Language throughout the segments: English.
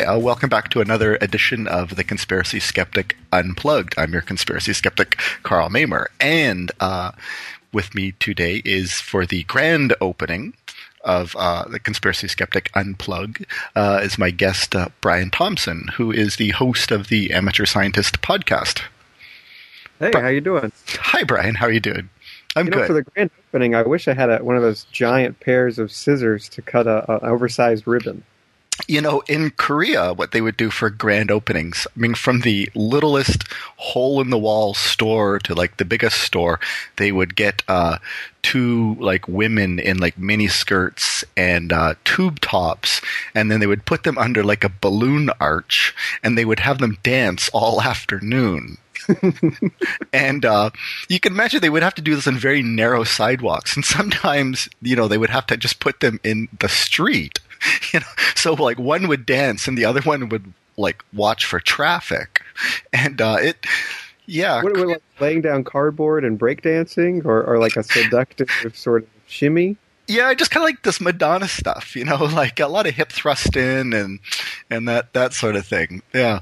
Uh, welcome back to another edition of the Conspiracy Skeptic Unplugged. I'm your Conspiracy Skeptic, Karl Mamer. And uh, with me today is for the grand opening of uh, the Conspiracy Skeptic Unplugged uh, is my guest, uh, Brian Thompson, who is the host of the Amateur Scientist podcast. Hey, Bri- how you doing? Hi, Brian. How are you doing? I'm you know, good. For the grand opening, I wish I had a, one of those giant pairs of scissors to cut a, a oversized ribbon you know, in Korea, what they would do for grand openings, I mean, from the littlest hole in the wall store to like the biggest store, they would get uh, two like women in like mini skirts and uh, tube tops, and then they would put them under like a balloon arch, and they would have them dance all afternoon. and uh, you can imagine they would have to do this on very narrow sidewalks, and sometimes you know they would have to just put them in the street you know, so like one would dance and the other one would like watch for traffic, and uh, it. Yeah, what, what, like laying down cardboard and breakdancing, or, or like a seductive sort of shimmy. Yeah, I just kind of like this Madonna stuff, you know, like a lot of hip thrusting and and that that sort of thing. Yeah,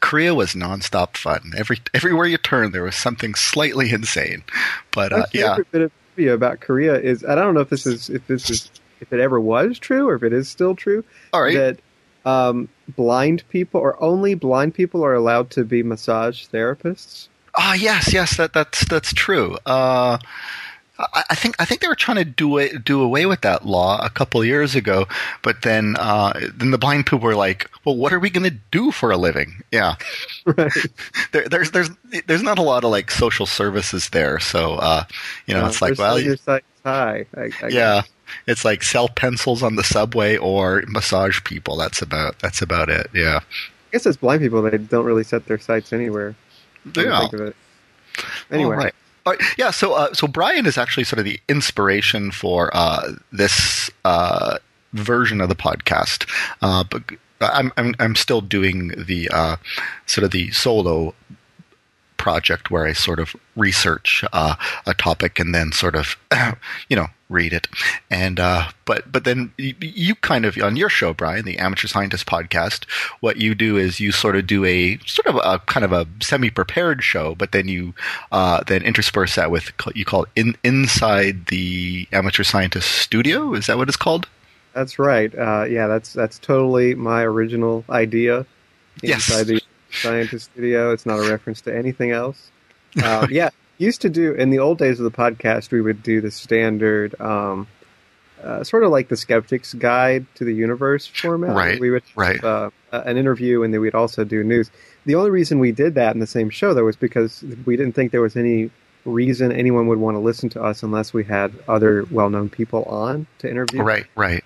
Korea was nonstop fun. Every everywhere you turn, there was something slightly insane. But uh, yeah, bit of trivia about Korea is I don't know if this is if this is if it ever was true or if it is still true. All right. That um, blind people or only blind people are allowed to be massage therapists. Ah, yes, yes, that that's that's true. Uh, I, I, think I think they were trying to do it, do away with that law a couple of years ago, but then uh, then the blind people were like, "Well, what are we going to do for a living?" Yeah, right. There, there's there's there's not a lot of like social services there, so uh, you know, it's like, well, your sights high. I, I yeah. Guess. It's like sell pencils on the subway or massage people. That's about that's about it. Yeah. I guess as blind people, they don't really set their sights anywhere. Yeah. Think of it. Anyway. All right. All right. Yeah. So uh, so Brian is actually sort of the inspiration for uh, this uh, version of the podcast. Uh, but I'm, I'm I'm still doing the uh, sort of the solo project where I sort of research uh, a topic and then sort of, you know, read it. And uh, but but then you, you, kind of on your show, Brian, the Amateur Scientist podcast, what you do is you sort of do a sort of a kind of a semi-prepared show, but then you uh, then intersperse that with you call it in, inside the Amateur Scientist studio. Is that what it's called? That's right. Uh, yeah, that's that's totally my original idea. Inside yes. the Scientist Studio. It's not a reference to anything else. Um, yeah, used to do in the old days of the podcast, we would do the standard, um, uh, sort of like the Skeptic's Guide to the Universe format. Right. We would right. Uh, an interview, and then we'd also do news. The only reason we did that in the same show, though, was because we didn't think there was any reason anyone would want to listen to us unless we had other well-known people on to interview. Right. Right.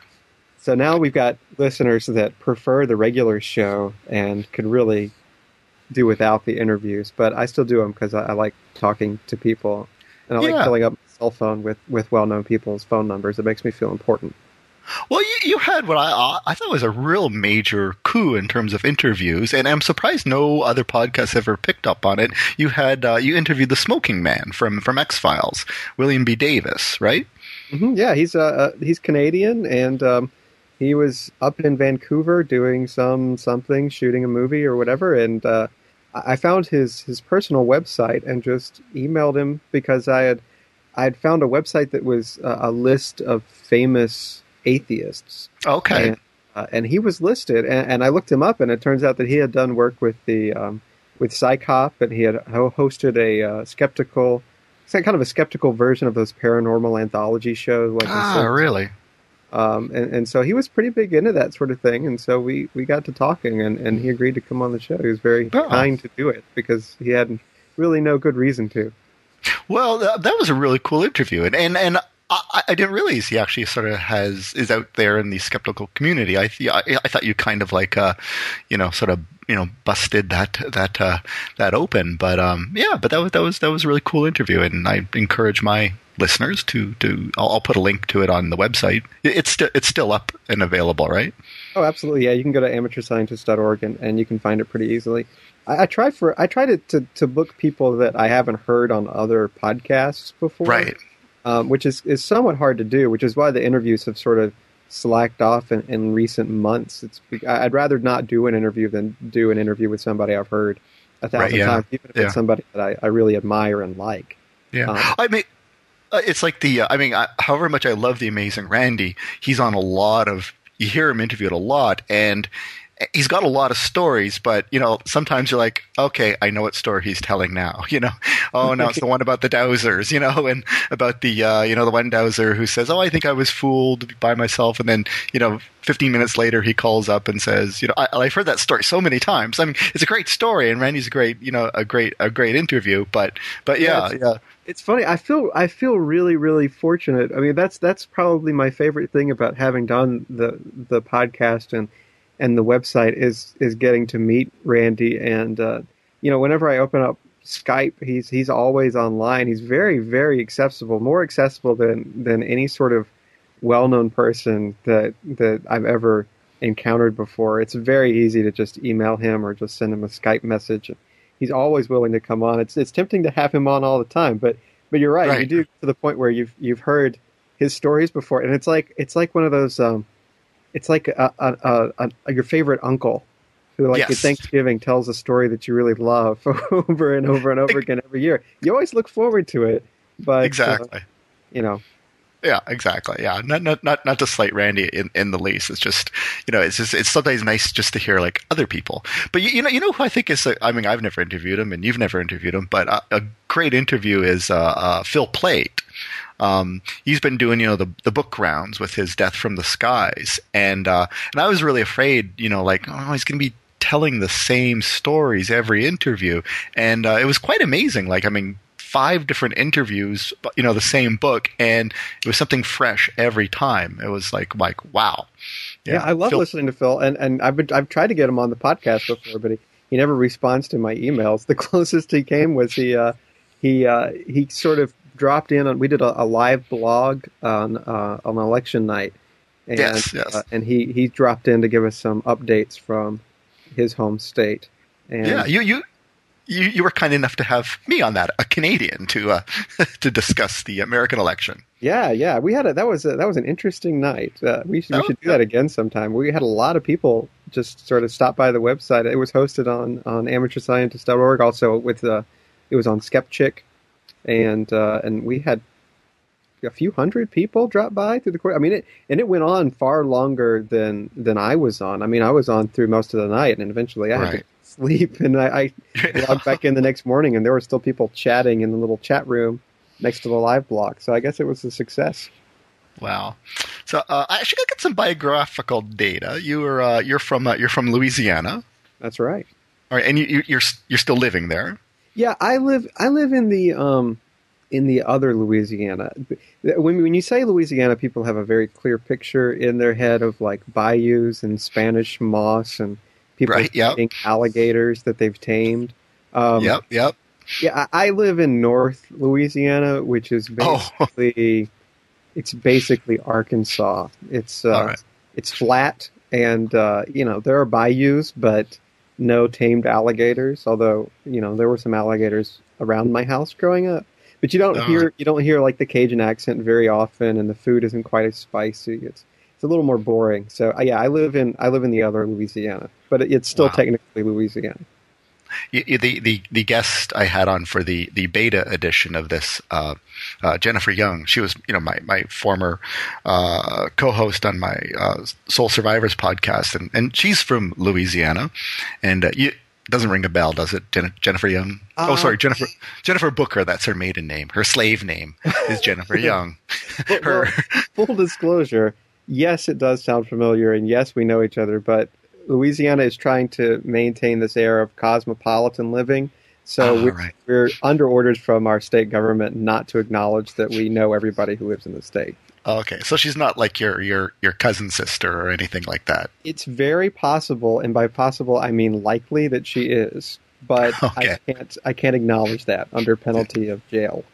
So now we've got listeners that prefer the regular show and could really do without the interviews, but I still do them because I, I, like talking to people, and I yeah. like filling up my cell phone with with well known people's phone numbers. It makes me feel important. Well, you, you had what I I thought was a real major coup in terms of interviews, and I'm surprised no other podcast ever picked up on it. You had uh, you interviewed the Smoking Man from from X Files, William B. Davis, right? Mm-hmm, yeah, he's uh, uh he's Canadian, and um, he was up in Vancouver doing some something, shooting a movie or whatever, and uh, I found his his personal website and just emailed him because I had I had found a website that was uh, a list of famous atheists. Okay. And, uh, and he was listed, and, and, I looked him up, and it turns out that he had done work with the um, with CSICOP, and he had hosted a uh, skeptical, kind of a skeptical version of those paranormal anthology shows. Like ah, really? Um, and, and so he was pretty big into that sort of thing. And so we, we got to talking and, and he agreed to come on the show. He was very oh. kind to do it because he had really no good reason to. Well, that was a really cool interview. And, and, and I, I, didn't realize he actually sort of has is out there in the skeptical community. I I, I thought you kind of like uh, you know, sort of you know busted that that uh, that open. But um, yeah, but that was that was that was a really cool interview, and I encourage my listeners to to I'll, I'll put a link to it on the website. It's still it's still up and available, right? Oh, absolutely. Yeah, you can go to amateurscientist.org and, and you can find it pretty easily. I, I try for I try to, to, to book people that I haven't heard on other podcasts before, right? Um, which is is somewhat hard to do. Which is why the interviews have sort of slacked off in, in recent months. It's I'd rather not do an interview than do an interview with somebody I've heard a thousand right, yeah. times, even if yeah. it's somebody that I, I really admire and like. Yeah, um, I mean, uh, it's like the. Uh, I mean, I, however much I love the Amazing Randi, he's on a lot of. You hear him interviewed a lot, and he's got a lot of stories, but you know, sometimes you're like, okay, I know what story he's telling now. You know, oh no, it's the one about the dowsers, you know, and about the uh, you know the one dowser who says, oh, I think I was fooled by myself, and then you know, 15 minutes later he calls up and says, you know, I, have heard that story so many times. I mean, it's a great story, and Randi's a great, you know, a great a great interview, but but yeah, yeah. yeah. It's funny. I feel I feel really really fortunate. I mean, that's that's probably my favorite thing about having done the the podcast and and the website is is getting to meet Randi. And uh, you know, whenever I open up Skype, he's he's always online. He's very very accessible, more accessible than than any sort of well known person that that I've ever encountered before. It's very easy to just email him or just send him a Skype message. He's always willing to come on. It's it's tempting to have him on all the time, but but you're right. right. You do to the point where you've you've heard his stories before, and it's like it's like one of those. Um, it's like a, a, a, your favorite uncle who, like yes. at Thanksgiving, tells a story that you really love over and over and over again every year. You always look forward to it, but exactly, uh, you know. Yeah, exactly. Yeah, not not not not to slight Randi in, in the least. It's just you know, it's just it's sometimes nice just to hear like other people. But you, you know, you know who I think is. A, I mean, I've never interviewed him, and you've never interviewed him, but a, a great interview is uh, uh, Phil Plait um, he's been doing you know the the book rounds with his Death from the Skies, and uh, and I was really afraid, you know, like oh he's going to be telling the same stories every interview, and uh, it was quite amazing. Like I mean, five different interviews, you know, the same book, and it was something fresh every time. It was like like wow. Yeah, yeah I love Phil- listening to Phil, and and I've been, I've tried to get him on the podcast before, but he, he never responds to my emails. The closest he came was he uh, he uh, he sort of dropped in on. We did a, a live blog on uh, on election night, and yes, yes. Uh, and he he dropped in to give us some updates from his home state. And yeah, you you. You, you were kind enough to have me on that, a Canadian, to uh, to discuss the American election. Yeah, yeah, we had a that was a, that was an interesting night. Uh, we should, we oh, should do that again sometime. We had a lot of people just sort of stop by the website. It was hosted on on AmateurScientist.org, also with uh, it was on Skepchick, and uh, and we had a few hundred people drop by through the course. I mean, it and it went on far longer than than I was on. I mean, I was on through most of the night, and eventually I right. had to sleep. And I, I logged back in the next morning, and there were still people chatting in the little chat room next to the live blog. So I guess it was a success. Wow. So uh, I actually got some biographical data. You were uh, you're from uh, you're from Louisiana. That's right. All right, and you, you're you're still living there. Yeah, I live I live in the um in the other Louisiana. When when you say Louisiana, people have a very clear picture in their head of like bayous and Spanish moss and people right, yep. alligators that they've tamed. Um, yep, yep. Yeah, I, I live in North Louisiana, which is oh. basically oh. it's basically Arkansas. It's uh, right. it's flat, and uh, you know there are bayous, but no tamed alligators. Although you know there were some alligators around my house growing up, but you don't hear you don't hear like the Cajun accent very often, and the food isn't quite as spicy. It's it's a little more boring. So uh, yeah, I live in I live in the other Louisiana, but it's still wow. technically Louisiana the, the the guest I had on for the the beta edition of this, uh, uh, Jennifer Young. She was you know my my former uh, co-host on my uh, Soul Survivors podcast, and and she's from Louisiana, and uh, you. Doesn't ring a bell, does it, Jen- Jennifer Young? oh, uh, sorry, Jennifer Jennifer Booker. That's her maiden name. Her slave name is Jennifer Young. her well, full disclosure, yes, it does sound familiar, and yes, we know each other. But Louisiana is trying to maintain this air of cosmopolitan living. So Oh, we, right. we're under orders from our state government not to acknowledge that we know everybody who lives in the state. Oh, okay, so she's not like your your your cousin sister or anything like that. It's very possible, and by possible I mean likely that she is, but Okay. I can't I can't acknowledge that under penalty of jail.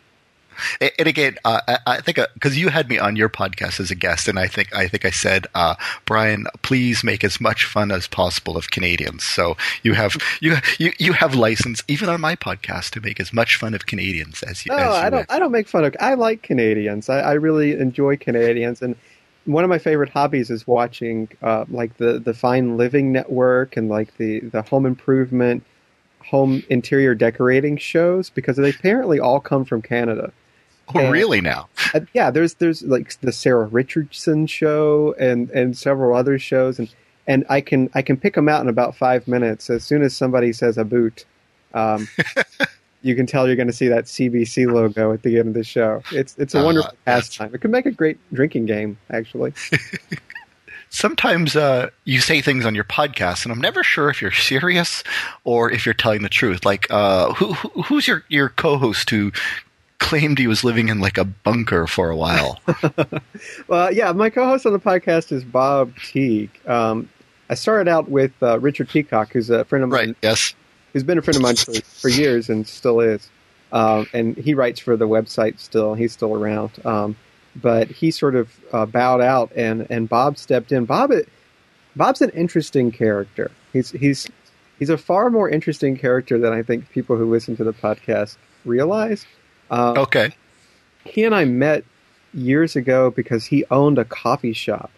And again, uh, I, think because you had me on your podcast as a guest, and I think I think I said, uh, Brian, please make as much fun as possible of Canadians. So you have you you you have license even on my podcast to make as much fun of Canadians as you. No, as you I don't. I don't make fun of. I like Canadians. I, I really enjoy Canadians, and one of my favorite hobbies is watching uh, like the the Fine Living Network and like the the home improvement, home interior decorating shows because they apparently all come from Canada. Oh, and- really now? Uh, yeah, there's there's like the Sarah Richardson show and and several other shows, and and I can I can pick them out in about five minutes. As soon as somebody says a boot, um, you can tell you're going to see that CBC logo at the end of the show. It's it's a Ah, wonderful pastime. It could make a great drinking game, actually. Sometimes uh, you say things on your podcast, and I'm never sure if you're serious or if you're telling the truth. Like, uh, who, who who's your your co-host who claimed he was living in like a bunker for a while? Well, yeah, my co-host on the podcast is Bob Teague. Um, I started out with uh, Richard Peacock, who's a friend of mine right? Yes. who's been a friend of mine for, for years and still is. Um, and he writes for the website still. He's still around. Um, but he sort of uh, bowed out, and, and Bob stepped in. Bob, Bob's an interesting character. He's he's he's a far more interesting character than I think people who listen to the podcast realize. Uh, Okay. He and I met years ago because he owned a coffee shop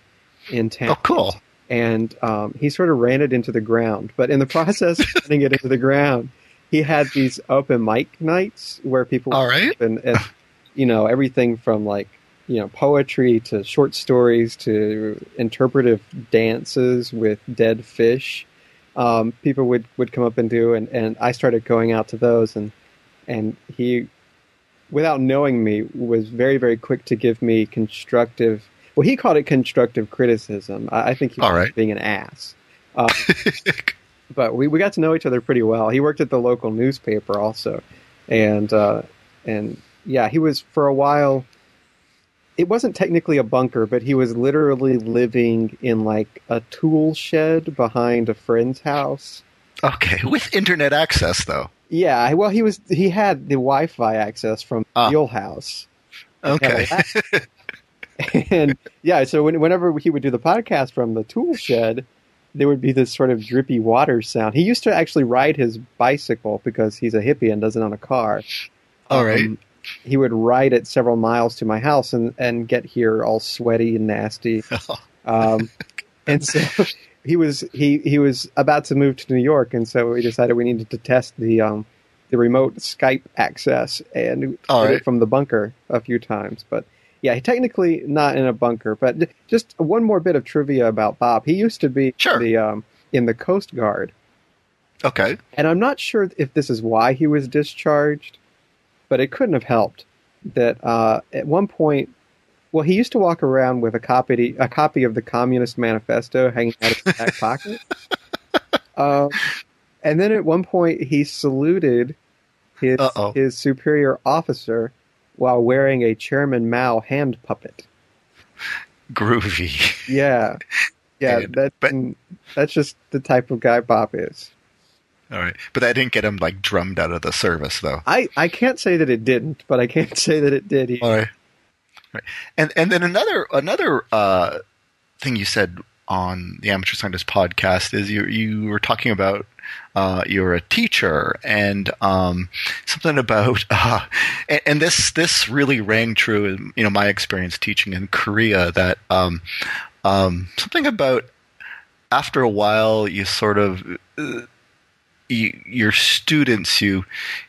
in town Oh, cool. and um, he sort of ran it into the ground. But in the process of running it into the ground, he had these open mic nights where people All right. and, and you know everything from like you know poetry to short stories to interpretive dances with dead fish. Um, people would, would come up and do, and, and I started going out to those, and and he, without knowing me, was very very quick to give me constructive. Well, he called it constructive criticism. I, I think he was right. being an ass. Uh, but we, we got to know each other pretty well. He worked at the local newspaper also, and uh, and yeah, he was for a while. It wasn't technically a bunker, but he was literally living in like a tool shed behind a friend's house. okay. With internet access, though. Yeah, well, he was he had the Wi-Fi access from Ah. house. Okay. and yeah, so when, whenever he would do the podcast from the tool shed, there would be this sort of drippy water sound. He used to actually ride his bicycle because he's a hippie and doesn't own a car. All right. Um, he would ride it several miles to my house and, and get here all sweaty and nasty. Um, and so he was he, he was about to move to New York, and so we decided we needed to test the um, the remote Skype access and All right. it from the bunker a few times. But yeah, technically not in a bunker. But just one more bit of trivia about Bob. He used to be Sure. the um, in the Coast Guard, okay. and I'm not sure if this is why he was discharged, but it couldn't have helped. That uh, at one point, well, he used to walk around with a copy a copy of the Communist Manifesto hanging out of his back pocket. Um, and then at one point, he saluted his Uh-oh. his superior officer while wearing a Chairman Mao hand puppet. Groovy. Yeah, yeah, And- that, but- that's just the type of guy Bob is. All right. But that didn't get him like drummed out of the service, though. I, I can't say that it didn't, but I can't say that it did. either. All right. And and then another another uh, thing you said on the Amateur Scientist podcast is you you were talking about uh, you're a teacher and um, something about uh, and, and this this really rang true in you know my experience teaching in Korea that um, um, something about after a while you sort of uh, you, your students you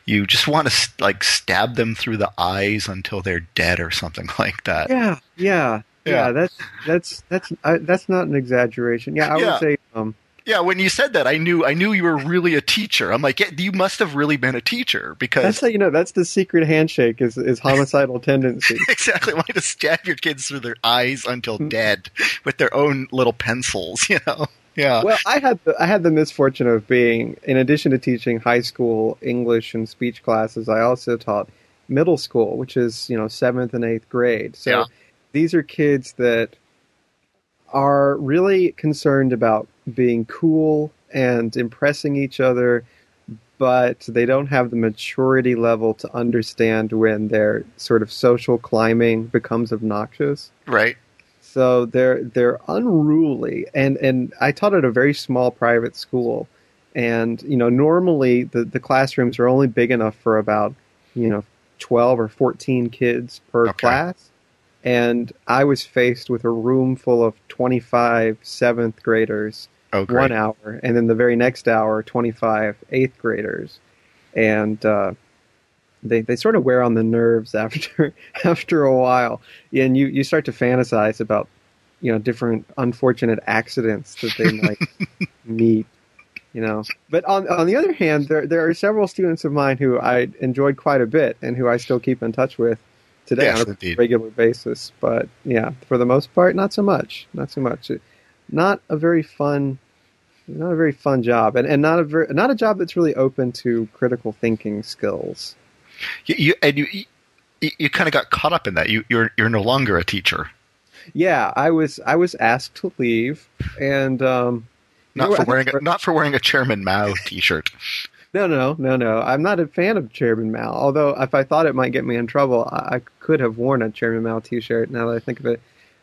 you just want to like stab them through the eyes until they're dead or something like that. Yeah, yeah, yeah. Yeah. That's that's that's uh, that's not an exaggeration. Yeah, I Yeah. would say. Um, Yeah, when you said that, I knew I knew you were really a teacher. I'm like, yeah, you must have really been a teacher because that's how you know that's the secret handshake is is homicidal tendency. exactly wanting to stab your kids through their eyes until Mm. dead with their own little pencils. You know. Yeah. Well, I had the, I had the misfortune of being, in addition to teaching high school English and speech classes, I also taught middle school, which is you know seventh and eighth grade. So Yeah. these are kids that are really concerned about being cool and impressing each other, but they don't have the maturity level to understand when their sort of social climbing becomes obnoxious. right. So they're they're unruly, and and I taught at a very small private school, and you know normally the the classrooms are only big enough for about you know twelve or fourteen kids per Okay. class, and I was faced with a room full of 25 seventh graders Oh, one hour, and then the very next hour, 25 eighth graders, and uh, they they sort of wear on the nerves after after a while, and you you start to fantasize about you know different unfortunate accidents that they might meet. You know, but on on the other hand, there there are several students of mine who I enjoyed quite a bit, and who I still keep in touch with today Yes, on a indeed. regular basis. But yeah, for the most part, not so much. Not so much. Not a very fun, not a very fun job, and, and not a very, not a job that's really open to critical thinking skills. You, you and you you, you kind of got caught up in that. You you're you're no longer a teacher. Yeah, I was I was asked to leave, and um, Not know, for wearing a, not for wearing a Chairman Mao T-shirt. No, no, no, no. I'm not a fan of Chairman Mao. Although, if I thought it might get me in trouble, I, I could have worn a Chairman Mao T-shirt. Now that I think of it,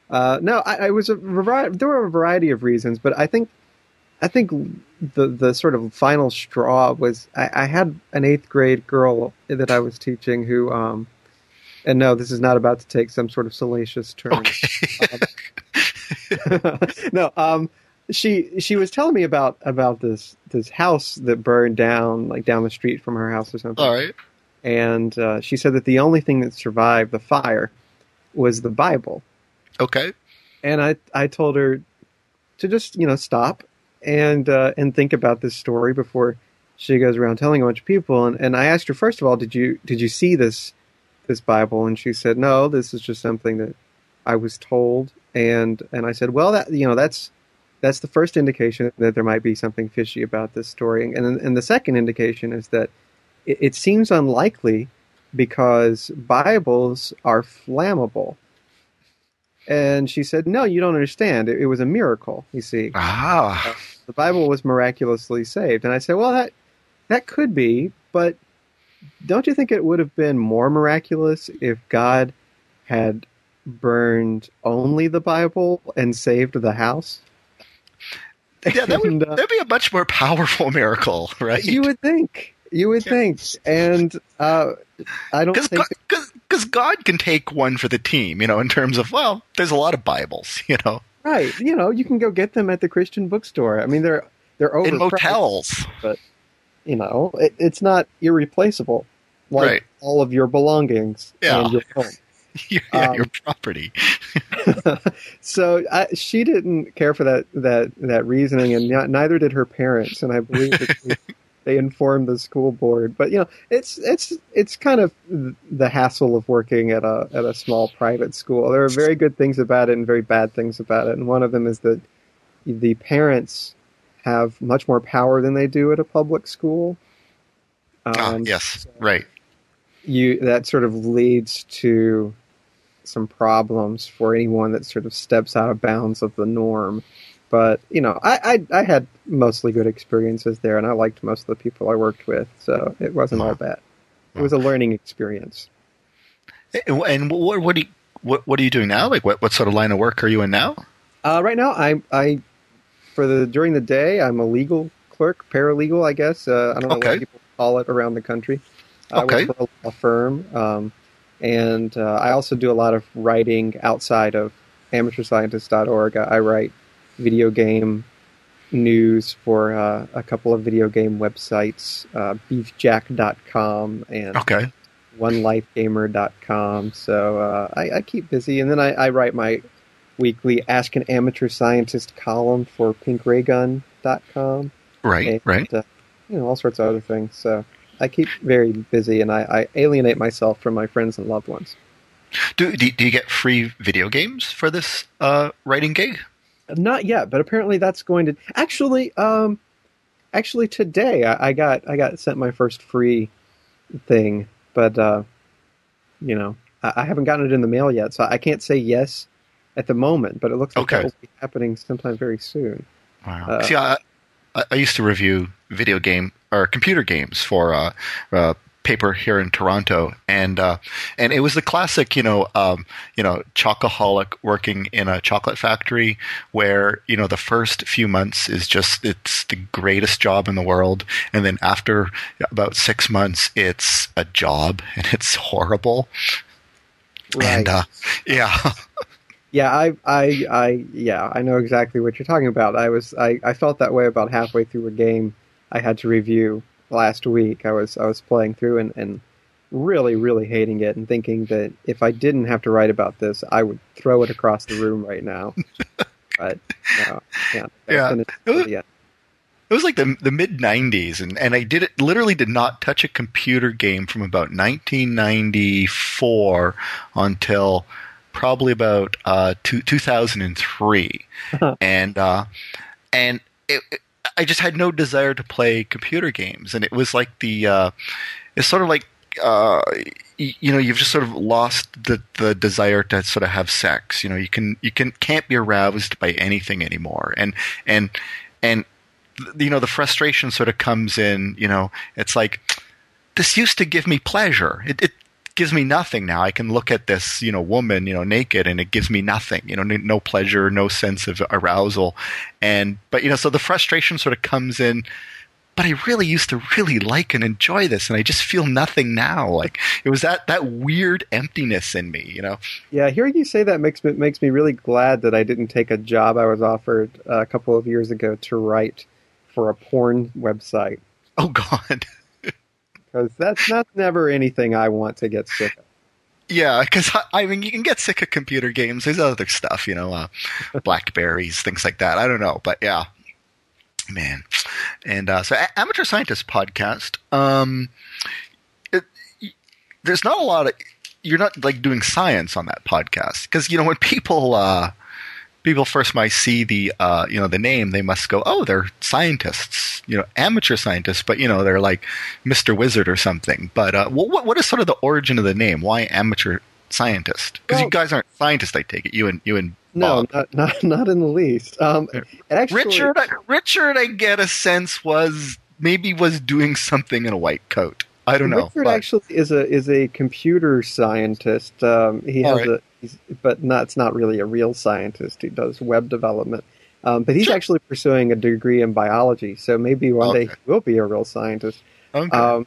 uh, no, I, I was a variety. There were a variety of reasons, but I think, I think the the sort of final straw was I, I had an eighth grade girl that I was teaching who, um, and no, this is not about to take some sort of salacious turn. Okay. no, um, she she was telling me about about this this house that burned down like down the street from her house or something. All right. And uh, she said that the only thing that survived the fire was the Bible. Okay. And I I told her to just you know stop and uh, and think about this story before she goes around telling a bunch of people. And, and I asked her first of all, did you did you see this this Bible? And she said, no, this is just something that I was told. And and I said, well, that you know that's that's the first indication that there might be something fishy about this story. And and the second indication is that it, it seems unlikely because Bibles are flammable. And she said, "No, you don't understand. It, it was a miracle. You see, Ah. the Bible was miraculously saved." And I said, "Well, that that could be, but don't you think it would have been more miraculous if God had burned only the Bible and saved the house?" Yeah, that would And, uh, that'd be a much more powerful miracle, right? You would think. You would Yeah. think. And uh, I don't think. because God can take one for the team, you know, in terms of well, there's a lot of Bibles, you know, right. You know, you can go get them at the Christian bookstore. I mean, they're they're overpriced. in motels. But you know, it, it's not irreplaceable like Right. all of your belongings Yeah. your home. yeah, Um, your property. so I, she didn't care for that that that reasoning, and not, neither did her parents. And I believe that they, they inform the school board. But you know, it's it's it's kind of the hassle of working at a at a small private school. There are very good things about it and very bad things about it. And one of them is that the parents have much more power than they do at a public school. ah, Um, yes, right. you that sort of leads to some problems for anyone that sort of steps out of bounds of the norm. But you know, I, I I had mostly good experiences there, and I liked most of the people I worked with, so it wasn't all bad. It was a learning experience. And, what what, do you, what what are you doing now? Like what what sort of line of work are you in now? Uh, right now, I I for the during the day, I'm a legal clerk, paralegal, I guess. Uh, I don't know Okay. what people call it around the country. I Okay. work for a law firm, um, and uh, I also do a lot of writing outside of AmateurScientist.org. I write video game news for uh, a couple of video game websites, uh, BeefJack.com and Okay. OneLifeGamer.com. So uh, I, I keep busy, and then I, I write my weekly Ask an Amateur Scientist column for PinkRaygun.com, Right, and right. uh, you know all sorts of other things. So I keep very busy, and I, I alienate myself from my friends and loved ones. Do, do do you get free video games for this uh, writing gig? Not yet, but apparently that's going to actually. Um, actually, today I, I got I got sent my first free thing, but uh, you know I, I haven't gotten it in the mail yet, so I can't say yes at the moment. But it looks like Okay. that will be happening sometime very soon. Wow. Uh, See, I, I I used to review video game or computer games for uh, uh, paper here in Toronto, and uh, and it was the classic, you know, um, you know, chocoholic working in a chocolate factory, where you know the first few months is just it's the greatest job in the world, and then after about six months, it's a job and it's horrible, and uh, yeah. Yeah, I, I, I, yeah, I know exactly what you're talking about. I was, I, I felt that way about halfway through a game I had to review last week. I was, I was playing through and, and really, really hating it and thinking that if I didn't have to write about this, I would throw it across the room right now. but no, yeah, Yeah. it, was like the the mid '90s, and, and I did it literally did not touch a computer game from about 1994 until probably about uh, two, 2003, and uh, and it, it- I just had no desire to play computer games, and it was like the uh, it's sort of like uh, you know you've just sort of lost the the desire to sort of have sex. You know you can you can can't be aroused by anything anymore, and and and you know the frustration sort of comes in. You know it's like this used to give me pleasure. It, it gives me nothing now. I can look at this, you know, woman, you know, naked, and it gives me nothing. You know, no pleasure, no sense of arousal, and but you know, so the frustration sort of comes in. But I really used to really like and enjoy this, and I just feel nothing now. Like it was that that weird emptiness in me, you know. Yeah, hearing you say that makes me makes me really glad that I didn't take a job I was offered a couple of years ago to write for a porn website Oh God, because that's not never anything I want to get sick of. yeah, because I, mean, you can get sick of computer games. There's other stuff, you know, uh, Blackberries, things like that. I don't know, but yeah, man. And uh, so, A- amateur scientist podcast. Um, it, there's not a lot of you're not like doing science on that podcast because you know when people uh, people first might see the uh, you know the name they must go oh they're scientists you know amateur scientists but you know they're like Mr. Wizard or something but uh, what what is sort of the origin of the name why amateur scientist because you guys aren't scientists I take it you and you and No, not not not in the least. Um, actually, Richard Richard I get a sense was maybe was doing something in a white coat I don't know Richard but- actually is a is a computer scientist. Um, he All has right. a, but not it's not really a real scientist. He does web development. Um, but he's Sure. actually pursuing a degree in biology, so maybe one day he will be a real scientist. okay. Um,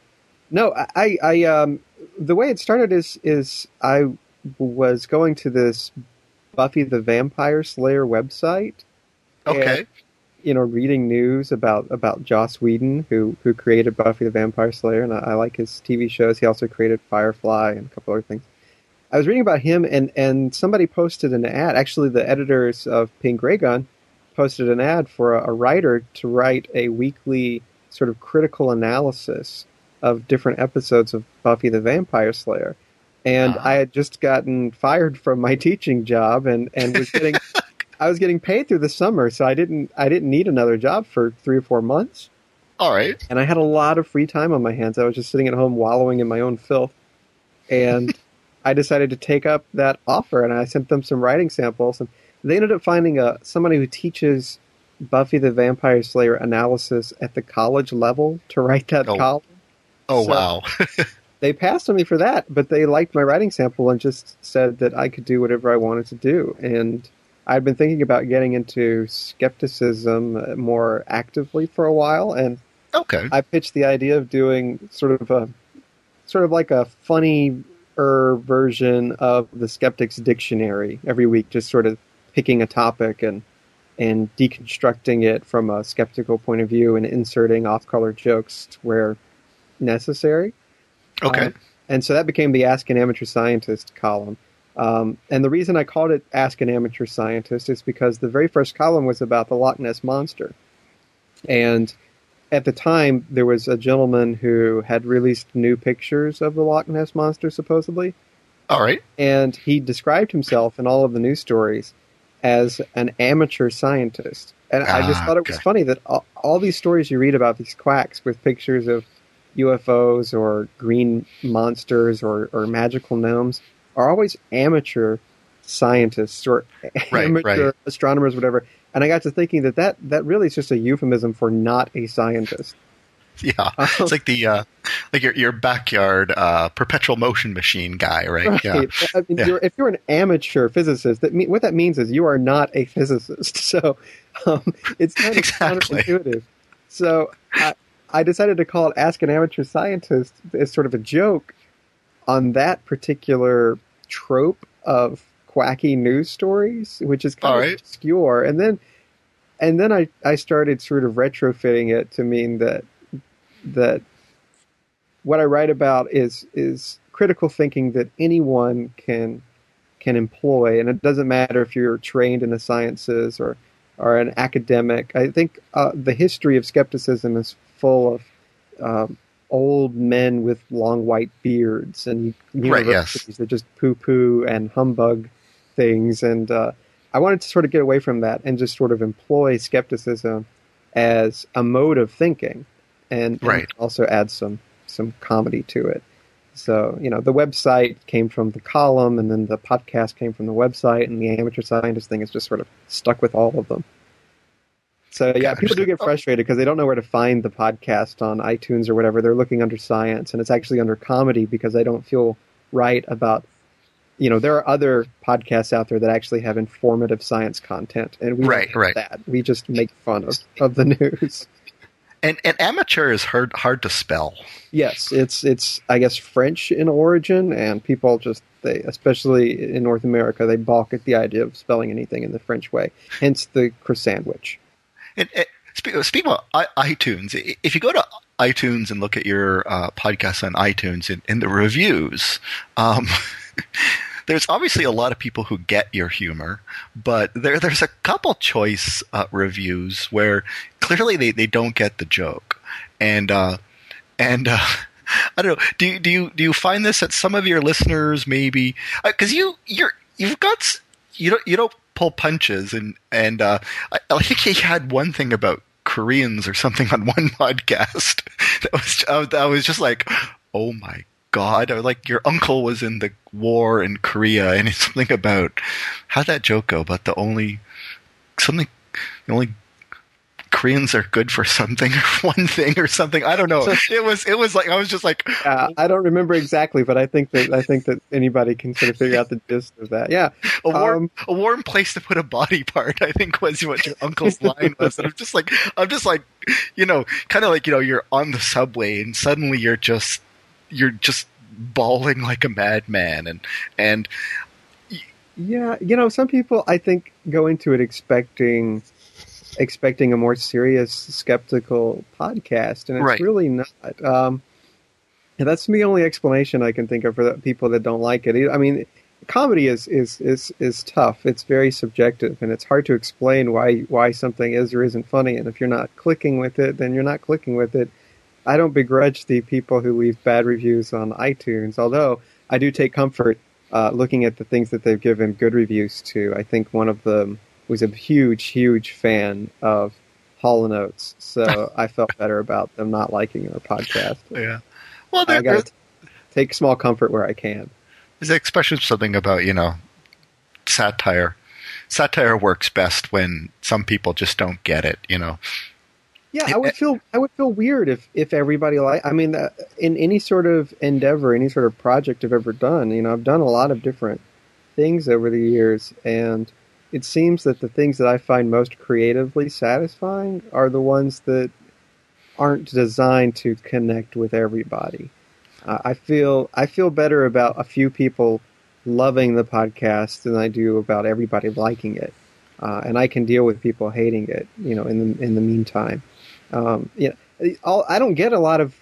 no, I, I, um, the way it started is, is I was going to this Buffy the Vampire Slayer website. okay and, you know, reading news about, about Joss Whedon, who, who created Buffy the Vampire Slayer, and I, I like his TV shows. He also created Firefly and a couple other things. I was reading about him, and, and somebody posted an ad. Actually, the editors of Pink Ray Gun posted an ad for a, a writer to write a weekly sort of critical analysis of different episodes of Buffy the Vampire Slayer. And Ah. I had just gotten fired from my teaching job and, and was getting I was getting paid through the summer, so I didn't I didn't need another job for three or four months. all right And I had a lot of free time on my hands. I was just sitting at home wallowing in my own filth. And I decided to take up that offer and I sent them some writing samples and they ended up finding a somebody who teaches Buffy the Vampire Slayer analysis at the college level to write that Oh. column. oh So- wow They passed on me for that, but they liked my writing sample and just said that I could do whatever I wanted to do. And I'd been thinking about getting into skepticism uh, more actively for a while, and okay I pitched the idea of doing sort of a sort of like a funny version of the Skeptics Dictionary every week, just sort of picking a topic and and deconstructing it from a skeptical point of view and inserting off-color jokes where necessary. okay Um, and so that became the Ask an Amateur Scientist column. Um, and the reason I called it Ask an Amateur Scientist is because the very first column was about the Loch Ness Monster. And at the time, there was a gentleman who had released new pictures of the Loch Ness Monster, supposedly. all right And he described himself in all of the news stories as an amateur scientist. And I just Ah, thought it was okay. funny that all, all these stories you read about these quacks with pictures of UFOs or green monsters or, or magical gnomes are always amateur scientists or Right, amateur right. astronomers, whatever. And I got to thinking that, that that really is just a euphemism for not a scientist. Yeah, it's like the uh, like your your backyard uh, perpetual motion machine guy, right? Right. Yeah, I mean, Yeah. you're, if you're an amateur physicist, that mean, what that means is you are not a physicist. So um, it's kind of Exactly. counterintuitive. So I, I decided to call it "Ask an Amateur Scientist" as sort of a joke on that particular trope of quacky news stories, which is kind All of right. obscure. And then, and then I, I started sort of retrofitting it to mean that that what I write about is is critical thinking that anyone can can employ, and it doesn't matter if you're trained in the sciences or or an academic. I think uh, the history of skepticism is full of um, old men with long white beards and Right, yes. universities that just poo poo and humbug things. And uh, I wanted to sort of get away from that and just sort of employ skepticism as a mode of thinking, and, and Right. also add some some comedy to it. So you know, the website came from the column, and then the podcast came from the website, and the amateur scientist thing is just sort of stuck with all of them. So yeah, people do get frustrated because they don't know where to find the podcast on iTunes or whatever. They're looking under science, and it's actually under comedy because they don't feel right about. You know, there are other podcasts out there that actually have informative science content, and we don't Right, right. that. We just make fun of, of the news. and and amateur is hard hard to spell. Yes, it's it's I guess French in origin, and people just they, especially in North America, they balk at the idea of spelling anything in the French way. Hence the croissantwich. And, and speaking of iTunes, if you go to iTunes and look at your uh, podcast on iTunes in, in the reviews, um, there's obviously a lot of people who get your humor, but there there's a couple choice uh, reviews where clearly they, they don't get the joke, and uh, and uh, I don't know. Do you, do you do you find this that some of your listeners maybe because you you're you've got you don't you don't pull punches and and uh, I, I think he had one thing about Koreans or something on one podcast that was, I was just like oh my god was like your uncle was in the war in Korea and it's something about how'd that joke go about the only something the only Koreans are good for something or one thing or something. I don't know. It was it was like I was just like Uh, I don't remember exactly, but I think that I think that anybody can sort of figure out the gist of that. Yeah, a warm Um, a warm place to put a body part. I think was what your uncle's line was. And I'm just like I'm just like you know kind of like you know you're on the subway and suddenly you're just you're just bawling like a madman and and Yeah, you know, some people I think go into it expecting expecting a more serious, skeptical podcast, and it's Right. really not. Um, and that's the only explanation I can think of for the people that don't like it. I mean, comedy is is is is tough. It's very subjective, and it's hard to explain why why something is or isn't funny. And if you're not clicking with it, then you're not clicking with it. I don't begrudge the people who leave bad reviews on iTunes, although I do take comfort uh, looking at the things that they've given good reviews to. I think one of them was a huge, huge fan of Hall and Oates, so I felt better about them not liking our podcast. yeah. Well, I got to take small comfort where I can. there's especially something about you know satire. Satire works best when some people just don't get it. You know. Yeah, I would feel I would feel weird if if everybody like. I mean, uh, in any sort of endeavor, any sort of project I've ever done, you know, I've done a lot of different things over the years, and it seems that the things that I find most creatively satisfying are the ones that aren't designed to connect with everybody. Uh, I feel I feel better about a few people loving the podcast than I do about everybody liking it, uh, and I can deal with people hating it. You know, in the in the meantime, um, you know, all, I don't get a lot of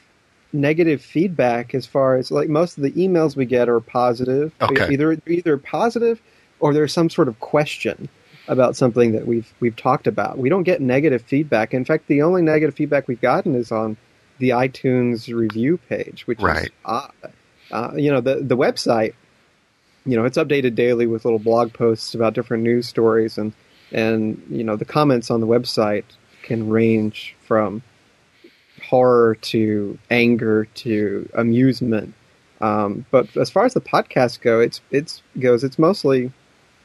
negative feedback as far as like most of the emails we get are positive. Okay. Either either positive or there's some sort of question about something that we've we've talked about. We don't get negative feedback. In fact, the only negative feedback we've gotten is on the iTunes review page, which Right. is odd. Uh, you know, the the website you know, it's updated daily with little blog posts about different news stories, and and you know, the comments on the website can range from horror to anger to amusement. Um, but as far as the podcast go, it's it's goes. It's mostly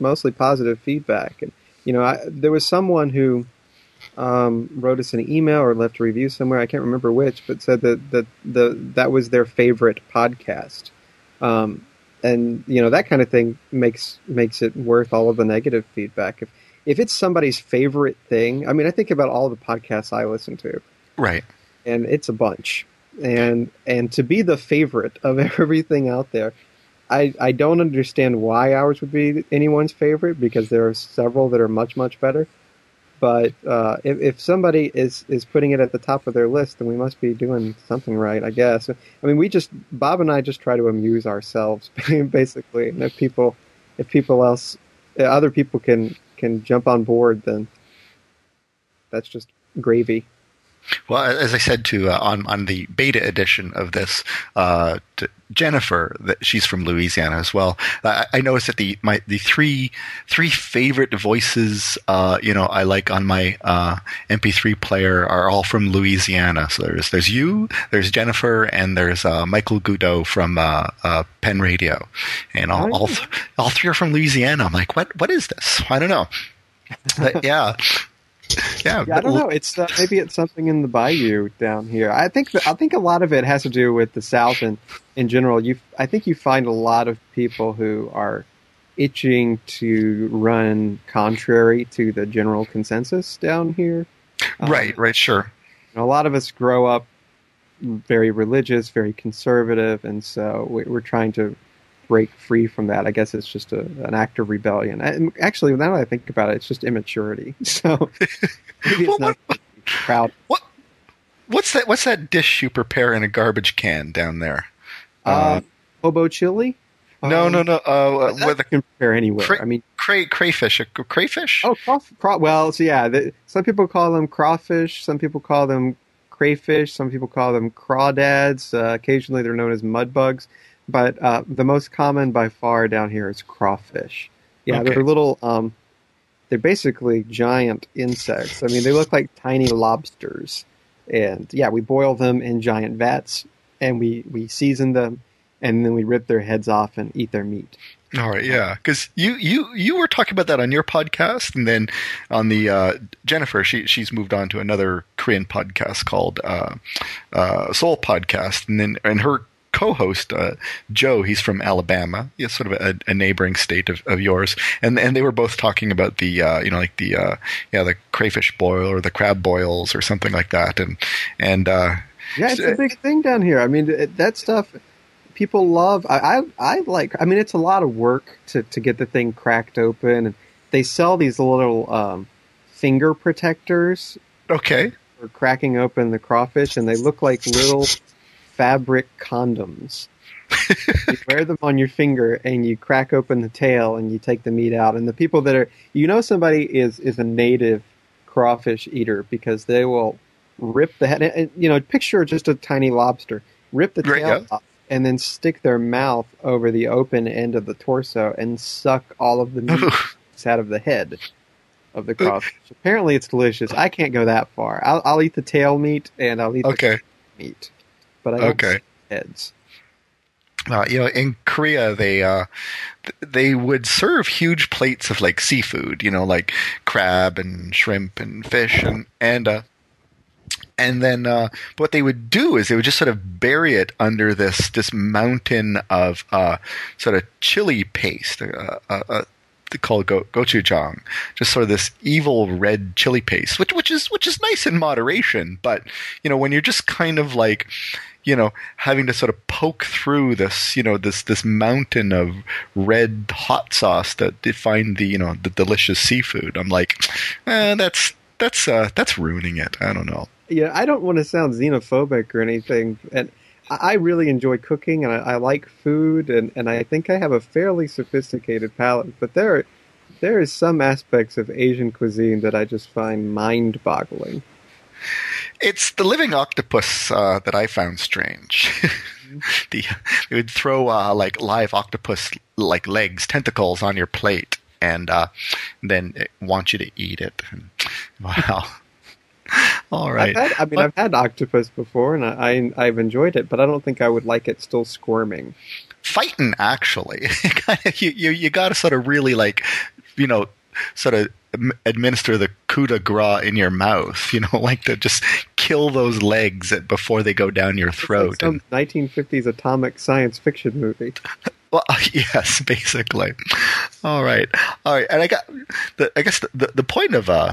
mostly positive feedback. And you know, I, there was someone who um, wrote us an email or left a review somewhere. I can't remember which, but said that that the that was their favorite podcast. Um, and you know that kind of thing makes makes it worth all of the negative feedback. If if it's somebody's favorite thing, I mean, I think about all the podcasts I listen to, right? And it's a bunch, and and to be the favorite of everything out there, I I don't understand why ours would be anyone's favorite because there are several that are much much better. But uh, if, if somebody is, is putting it at the top of their list, then we must be doing something right, I guess. I mean, we just Bob and I just try to amuse ourselves, basically. And if people, if people else, other people can can jump on board, then that's just gravy. Well, as I said to uh, on on the beta edition of this, uh, Jennifer, that she's from Louisiana as well. I, I, noticed that the my the three three favorite voices, uh, you know, I like on my uh, MP3 player are all from Louisiana. So there's there's you, there's Jennifer, and there's uh, Michael Goudeau from uh, Penn Radio, and all all, th- all three are from Louisiana. I'm like, what what is this? I don't know. But yeah, yeah, yeah I don't know. It's uh, maybe it's something in the bayou down here. I think I think a lot of it has to do with the South and in general. You, I think you find a lot of people who are itching to run contrary to the general consensus down here. Right. Um, right. Sure. A lot of us grow up very religious, very conservative, and so we're trying to break free from that. I guess it's just a, an act of rebellion. And actually, now that I think about it, it's just immaturity. So maybe well, not what, proud. What what's that? What's that dish you prepare in a garbage can down there? Uh, uh hobo chili. No, um, no, no. Uh, that with can prepare anywhere. Cray, I mean, cray, crayfish. crayfish. Oh, craw, craw, well, so yeah. The, some people call them crawfish. Some people call them crayfish. Some people call them crawdads. Uh, occasionally, they're known as mud bugs but uh, the most common by far down here is crawfish. Yeah, okay. they're little. Um, they're basically giant insects. I mean, they look like tiny lobsters. And yeah, we boil them in giant vats, and we we season them, and then we rip their heads off and eat their meat. All right, yeah, because you you you were talking about that on your podcast, and then on the uh, Jennifer, she she's moved on to another Korean podcast called uh, uh, Seoul Podcast, and then and her co-host uh, Joe. He's from Alabama, yeah, sort of a, a neighboring state of, of, yours, and and they were both talking about the uh, you know like the uh, yeah the crayfish boil or the crab boils or something like that, and and uh, yeah, it's a big thing down here. I mean that stuff people love. I, I, I like. I mean it's a lot of work to to get the thing cracked open, and they sell these little um, finger protectors. Okay. For cracking open the crawfish, and they look like little fabric condoms. you wear them on your finger and you crack open the tail and you take the meat out. And the people that are, you know, somebody is is a native crawfish eater because they will rip the head. And, you know, picture just a tiny lobster, rip the Great, tail off, and then stick their mouth over the open end of the torso and suck all of the meat out of the head of the uh, crawfish. Apparently, it's delicious. I can't go that far. I'll, I'll eat the tail meat and I'll eat okay. the meat but I okay. heads. Uh, you know, in Korea, they uh, they would serve huge plates of like seafood, you know, like crab and shrimp and fish, and and uh, and then uh, what they would do is they would just sort of bury it under this this mountain of uh, sort of chili paste, uh, uh, uh called go, gochujang, just sort of this evil red chili paste, which which is which is nice in moderation, but you know when you're just kind of like you know, having to sort of poke through this, you know, this this mountain of red hot sauce to find the, you know, the delicious seafood. I'm like, eh, that's that's uh, that's ruining it. I don't know. Yeah, I don't want to sound xenophobic or anything, and I really enjoy cooking and I, I like food, and, and I think I have a fairly sophisticated palate. But there, there is some aspects of Asian cuisine that I just find mind-boggling. It's the living octopus uh, that I found strange. the, they would throw uh, like live octopus like legs, tentacles on your plate, and uh, then want you to eat it. Wow. All right. I've had, I mean, but, I've had octopus before, and I, I have enjoyed it, but I don't think I would like it still squirming. Fighting, actually, you you, you got to sort of really like, you know, sort of administer the coup de grace in your mouth. You know, like to just kill those legs before they go down your throat. Like some and, 1950s atomic science fiction movie. Well, yes, basically. All right, all right, and I got the. I guess the the, the point of uh,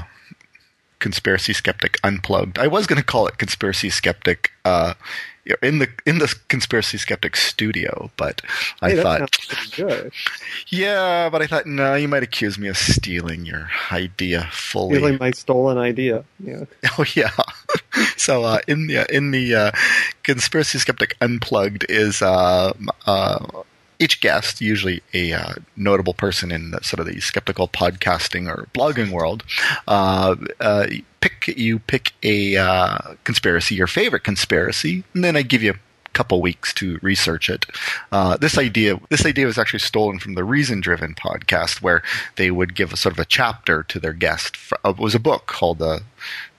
conspiracy skeptic unplugged. I was going to call it conspiracy skeptic uh, in the in the conspiracy skeptic studio, but I hey, thought, yeah, but I thought no, you might accuse me of stealing your idea fully. Stealing my stolen idea. Yeah. Oh yeah. so uh, in the in the uh, conspiracy skeptic unplugged is uh, uh each guest, usually a uh, notable person in the, sort of the skeptical podcasting or blogging world, uh, uh, pick you pick a uh, conspiracy, your favorite conspiracy, and then I give you couple weeks to research it. Uh, this idea, this idea was actually stolen from the Reason Driven podcast, where they would give a sort of a chapter to their guest. Uh, it was a book called the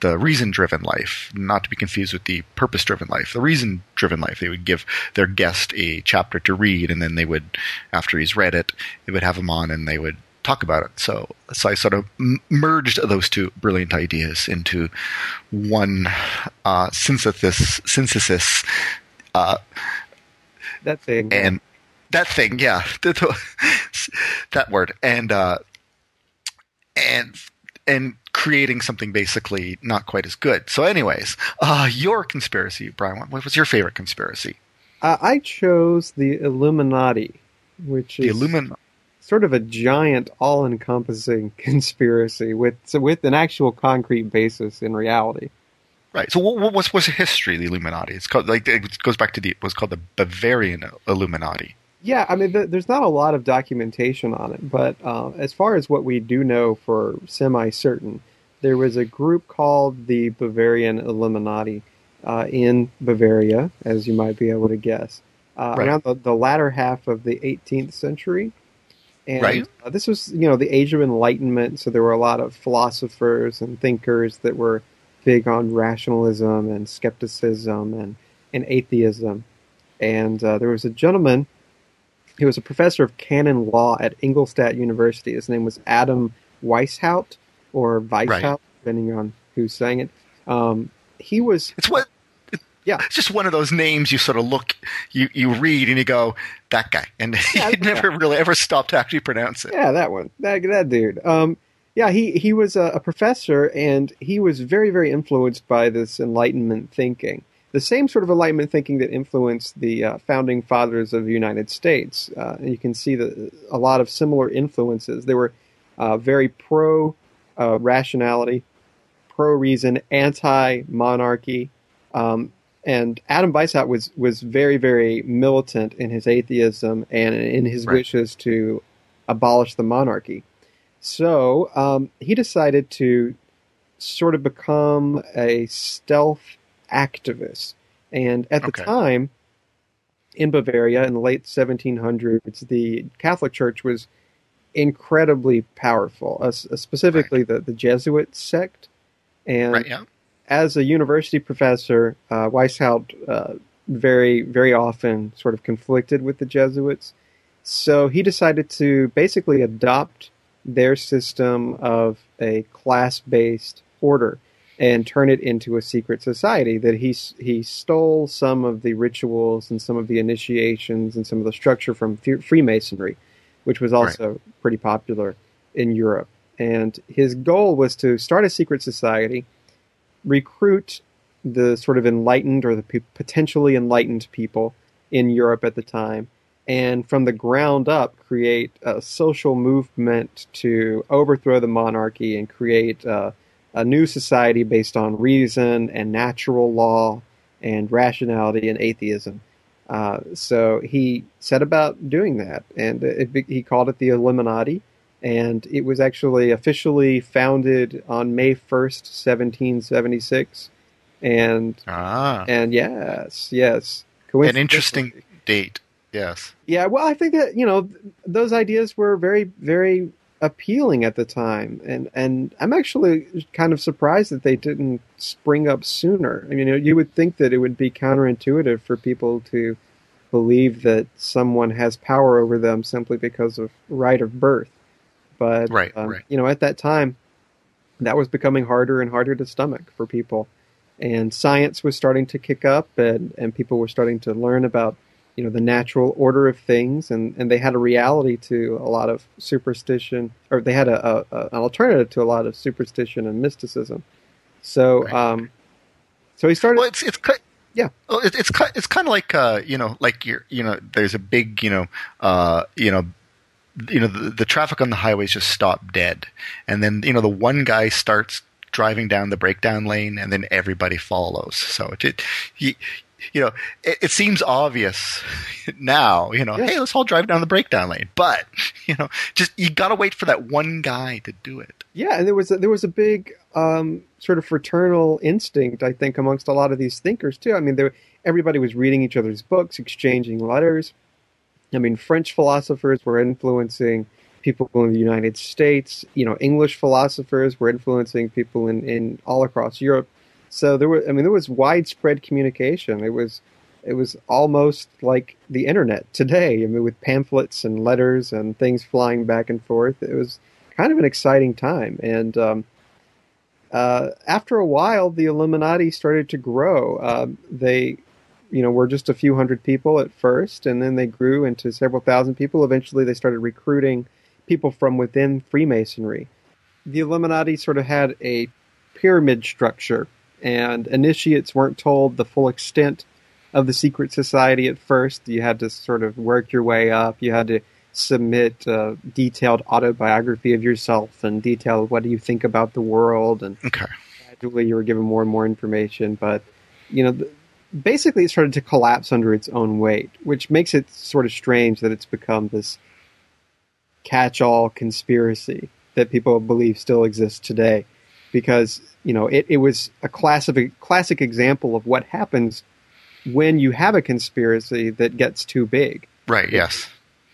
the Reason Driven Life, not to be confused with the Purpose Driven Life. The Reason Driven Life, they would give their guest a chapter to read, and then they would, after he's read it, they would have him on, and they would talk about it. So, so I sort of merged those two brilliant ideas into one uh, synthesis, synthesis uh, that thing. And that thing, yeah, that word, and uh, and and creating something basically not quite as good. So, anyways, uh, your conspiracy, Brian. What was your favorite conspiracy? Uh, I chose the Illuminati, which the is Illumin- sort of a giant, all-encompassing conspiracy with with an actual concrete basis in reality. Right. So what, what was the history of the Illuminati? It's called like it goes back to the was called the Bavarian Illuminati. Yeah, I mean, there's not a lot of documentation on it, but uh, as far as what we do know for semi-certain, there was a group called the Bavarian Illuminati uh, in Bavaria, as you might be able to guess, uh, right. around the, the, latter half of the 18th century. And right. Uh, this was, you know, the Age of Enlightenment, so there were a lot of philosophers and thinkers that were big on rationalism and skepticism and, and atheism. And uh, there was a gentleman he was a professor of canon law at Ingolstadt University. His name was Adam Weishaupt or Weishaupt, right. depending on who's saying it. Um, he was. It's what. Yeah, it's just one of those names you sort of look, you, you read, and you go, "That guy," and yeah, you never really ever stop to actually pronounce it. Yeah, that one, that that dude. Um, yeah, he he was a, a, professor, and he was very very influenced by this Enlightenment thinking. The same sort of Enlightenment thinking that influenced the uh, founding fathers of the United States. Uh, you can see the, a lot of similar influences. They were uh, very pro uh, rationality, pro reason, anti monarchy. Um, and Adam Weishaupt was was very very militant in his atheism and in his right. wishes to abolish the monarchy. So um, he decided to sort of become a stealth activist. And at the okay. time, in Bavaria in the late 1700s, the Catholic Church was incredibly powerful, uh, specifically right. the, the Jesuit sect. And right, yeah. as a university professor, uh, Weishaupt uh, very, very often sort of conflicted with the Jesuits. So he decided to basically adopt their system of a class based order and turn it into a secret society. That he he stole some of the rituals and some of the initiations and some of the structure from Freemasonry, which was also right. pretty popular in Europe. And his goal was to start a secret society, recruit the sort of enlightened or the potentially enlightened people in Europe at the time, and from the ground up create a social movement to overthrow the monarchy and create uh, a new society based on reason and natural law and rationality and atheism. Uh, so he set about doing that, and it, he called it the Illuminati. And it was actually officially founded on May 1st, 1776, and Ah, and yes, yes, an interesting date. Yes. Yeah, well, I think that you know those ideas were very, very appealing at the time, and and I'm actually kind of surprised that they didn't spring up sooner. I mean, you, know, you would think that it would be counterintuitive for people to believe that someone has power over them simply because of right of birth, but Right, um, right. you know, at that time, that was becoming harder and harder to stomach for people, and science was starting to kick up, and and people were starting to learn about you know the natural order of things and, and they had a reality to a lot of superstition or they had a, a, a an alternative to a lot of superstition and mysticism so Right. um so he started Well, it's it's Yeah. Well, it, it's it's kind of like uh, you know, like you're you know, there's a big you know, uh, you know, you know, the, the traffic on the highways just stop dead, and then you know the one guy starts driving down the breakdown lane, and then everybody follows. So it, it you, you know, it, it seems obvious now. You know, Yeah. hey, let's all drive down the breakdown lane, but you know, just you got to wait for that one guy to do it. yeah and there was a, there was a big um sort of fraternal instinct i think amongst a lot of these thinkers too i mean there everybody was reading each other's books exchanging letters i mean french philosophers were influencing people in the united states you know english philosophers were influencing people in, in all across europe so there was i mean there was widespread communication it was it was almost like the internet today i mean with pamphlets and letters and things flying back and forth it was kind of an exciting time and um, uh, after a while, the Illuminati started to grow. Um, they, you know, were just a few hundred people at first, and then they grew into several thousand people. Eventually, they started recruiting people from within Freemasonry. The Illuminati sort of had a pyramid structure, and initiates weren't told the full extent of the secret society at first. You had to sort of work your way up. You had to submit a detailed autobiography of yourself and detail what do you think about the world and Okay. gradually you were given more and more information but you know basically it started to collapse under its own weight which makes it sort of strange that it's become this catch-all conspiracy that people believe still exists today because you know it, it was a classic classic example of what happens when you have a conspiracy that gets too big Right. Yes.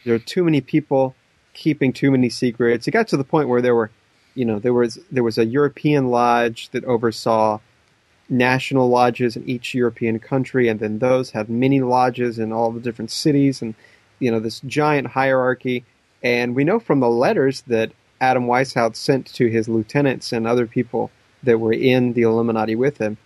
there were too many people keeping too many secrets. It got to the point where there were, you know, there was there was a European lodge that oversaw national lodges in each European country, and then those have mini lodges in all the different cities, and you know this giant hierarchy. And we know from the letters that Adam Weishaupt sent to his lieutenants and other people that were in the Illuminati with him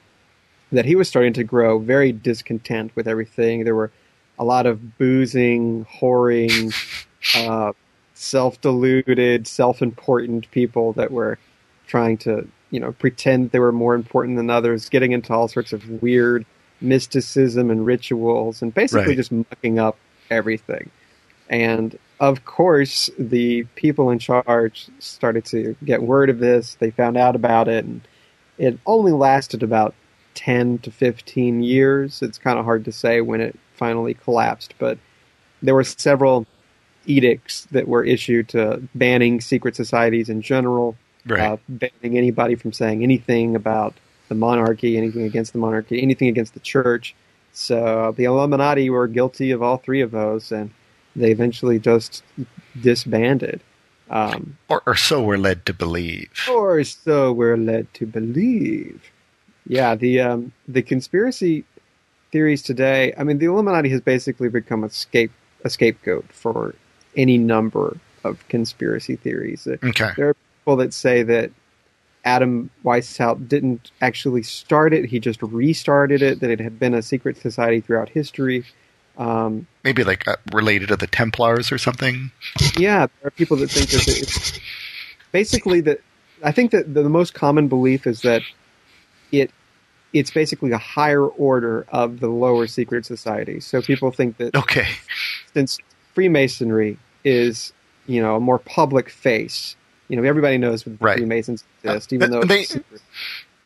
that he was starting to grow very discontent with everything. There were a lot of boozing, whoring, uh, self-deluded, self-important people that were trying to, you know, pretend they were more important than others, getting into all sorts of weird mysticism and rituals, and basically Right. just mucking up everything. And of course, the people in charge started to get word of this. They found out about it, and it only lasted about 10 to 15 years. It's kind of hard to say when it finally collapsed, but there were several edicts that were issued to banning secret societies in general, Right. uh, banning anybody from saying anything about the monarchy, anything against the monarchy, anything against the church. So the Illuminati were guilty of all three of those, and they eventually just disbanded. Um, or, or so we're led to believe. or so we're led to believe. Yeah, the um, the conspiracy theories today. I mean, the Illuminati has basically become a scape a scapegoat for any number of conspiracy theories. Uh, Okay. There are people that say that Adam Weishaupt didn't actually start it; he just restarted it. That it had been a secret society throughout history. Um, Maybe like uh, related to the Templars or something. yeah, there are people that think that it's basically that. I think that the, the most common belief is that it it's basically a higher order of the lower secret society. So people think that Okay. since Freemasonry is you know a more public face, you know everybody knows the Right. Freemasons exist, even though They-.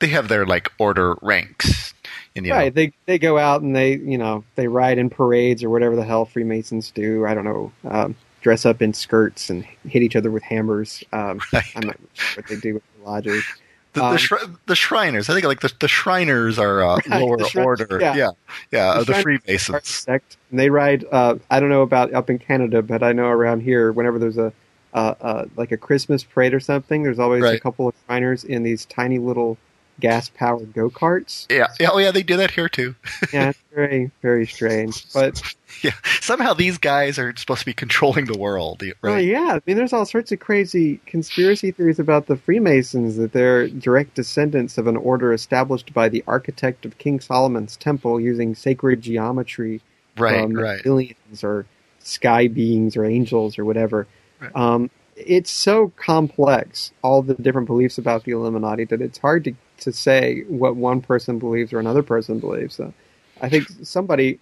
They have their like order ranks. And, you know, right. They they go out and they you know they ride in parades or whatever the hell Freemasons do. I don't know. Um, dress up in skirts and hit each other with hammers. Um, Right. I'm not sure what they do with the lodges. The, the, Um, Shri- the Shriners. I think like the, the Shriners are uh, Right, lower the order. yeah. yeah, yeah. The of the Freemasons. sect, and they ride. Uh, I don't know about up in Canada, but I know around here, whenever there's a uh, uh, like a Christmas parade or something, there's always a couple of Shriners in these tiny little gas-powered go-karts. Yeah, yeah. Oh, yeah. They do that here too. Yeah, it's very, very strange. But Yeah. Somehow these guys are supposed to be controlling the world, Well, right? yeah, I mean, there's all sorts of crazy conspiracy theories about the Freemasons that they're direct descendants of an order established by the architect of King Solomon's temple using sacred geometry right, from right. aliens or sky beings or angels or whatever. Right. Um, it's so complex, all the different beliefs about the Illuminati, that it's hard to, to say what one person believes or another person believes. So I think somebody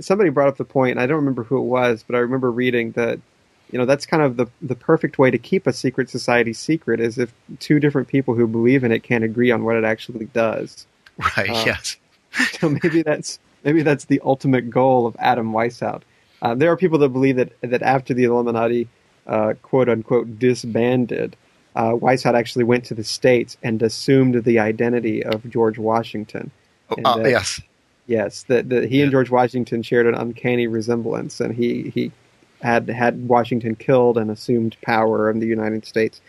somebody brought up the point, and I don't remember who it was, but I remember reading that you know that's kind of the the perfect way to keep a secret society secret is if two different people who believe in it can't agree on what it actually does. Right. uh, yes. So maybe that's maybe that's the ultimate goal of Adam Weishaupt. Uh, there are people that believe that that after the Illuminati, uh, quote unquote, disbanded, uh, Weishaupt actually went to the states and assumed the identity of George Washington. Oh, and, uh, uh, yes. Yes, that he and George Washington shared an uncanny resemblance, and he he had had Washington killed and assumed power in the United States.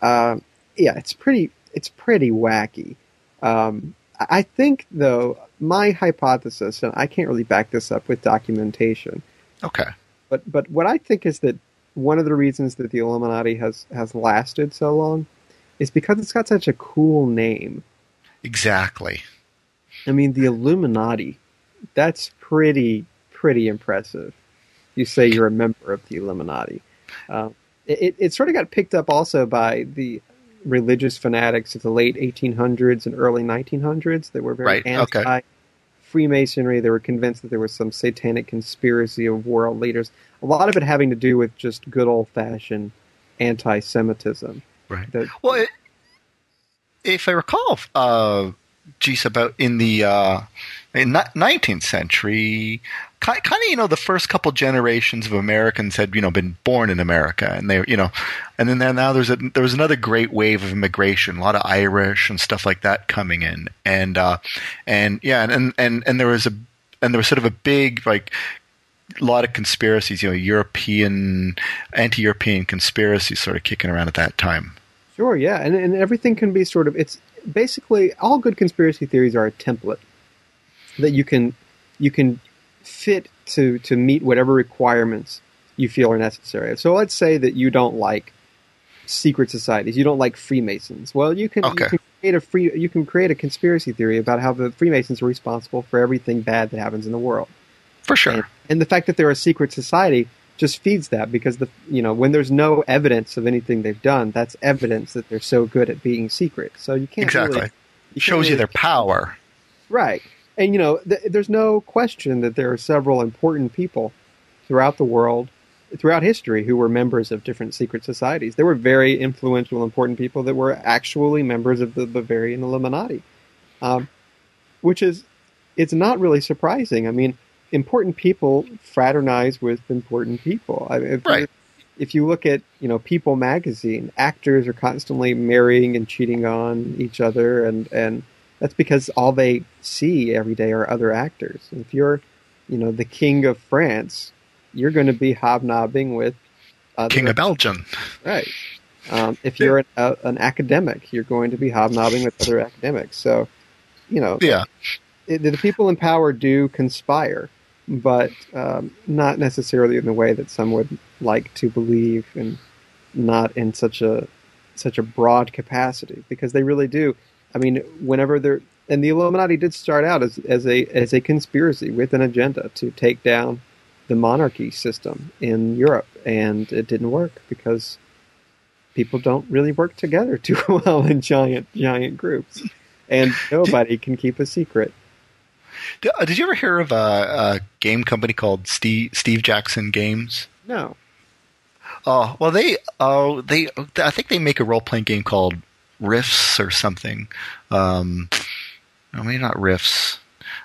Uh, yeah, it's pretty it's pretty wacky. Um, I I think though my hypothesis, and I can't really back this up with documentation, Okay. but but what I think is that one of the reasons that the Illuminati has has lasted so long is because it's got such a cool name. Exactly. I mean, the Illuminati, that's pretty, pretty impressive. You say you're a member of the Illuminati. Uh, it, it sort of got picked up also by the religious fanatics of the late 1800s and early 1900s that were very Right, okay. Freemasonry. They were convinced that there was some satanic conspiracy of world leaders. A lot of it having to do with just good old fashioned anti Semitism. Right. That- Well, it, if I recall, uh, geez, about in the uh, in 19th century, kind of, you know, the first couple generations of Americans had, you know, been born in America, and they, you know, and then now there's a there was another great wave of immigration, a lot of Irish and stuff like that coming in, and uh, and yeah, and and and there was a and there was sort of a big like a lot of conspiracies, you know, European, anti-European conspiracies sort of kicking around at that time. Sure, yeah, and and everything can be sort of it's basically all good conspiracy theories are a template that you can you can fit to to meet whatever requirements you feel are necessary. So let's say that you don't like secret societies, you don't like Freemasons. Well, you can, Okay. you can create a free you can create a conspiracy theory about how the Freemasons are responsible for everything bad that happens in the world. For sure. And, and the fact that they're a secret society just feeds that because the you know when there's no evidence of anything they've done, that's evidence that they're so good at being secret. So you can't Exactly. really, you Shows you their power. right. And you know th- there's no question that there are several important people throughout the world, throughout history, who were members of different secret societies. There were very influential, important people that were actually members of the Bavarian Illuminati, um, which is it's not really surprising. I mean, important people fraternize with important people. I mean, if, Right. if you look at you know People magazine, actors are constantly marrying and cheating on each other, and and that's because all they see every day are other actors. If you're you know the king of France, you're going to be hobnobbing with other King of Belgium. Right. Um, if you're an, a, an academic, you're going to be hobnobbing with other academics. So, you know, Yeah. it, the people in power do conspire, but um, not necessarily in the way that some would like to believe, and not in such a such a broad capacity. Because they really do. I mean, whenever they're and the Illuminati did start out as as a as a conspiracy with an agenda to take down the monarchy system in Europe, and it didn't work because people don't really work together too well in giant giant groups, and nobody can keep a secret. Uh, Did you ever hear of a, a game company called Steve, Steve Jackson Games? No, Oh well, they oh they I think they make a role playing game called Rifts or something. Um, no, maybe not Rifts.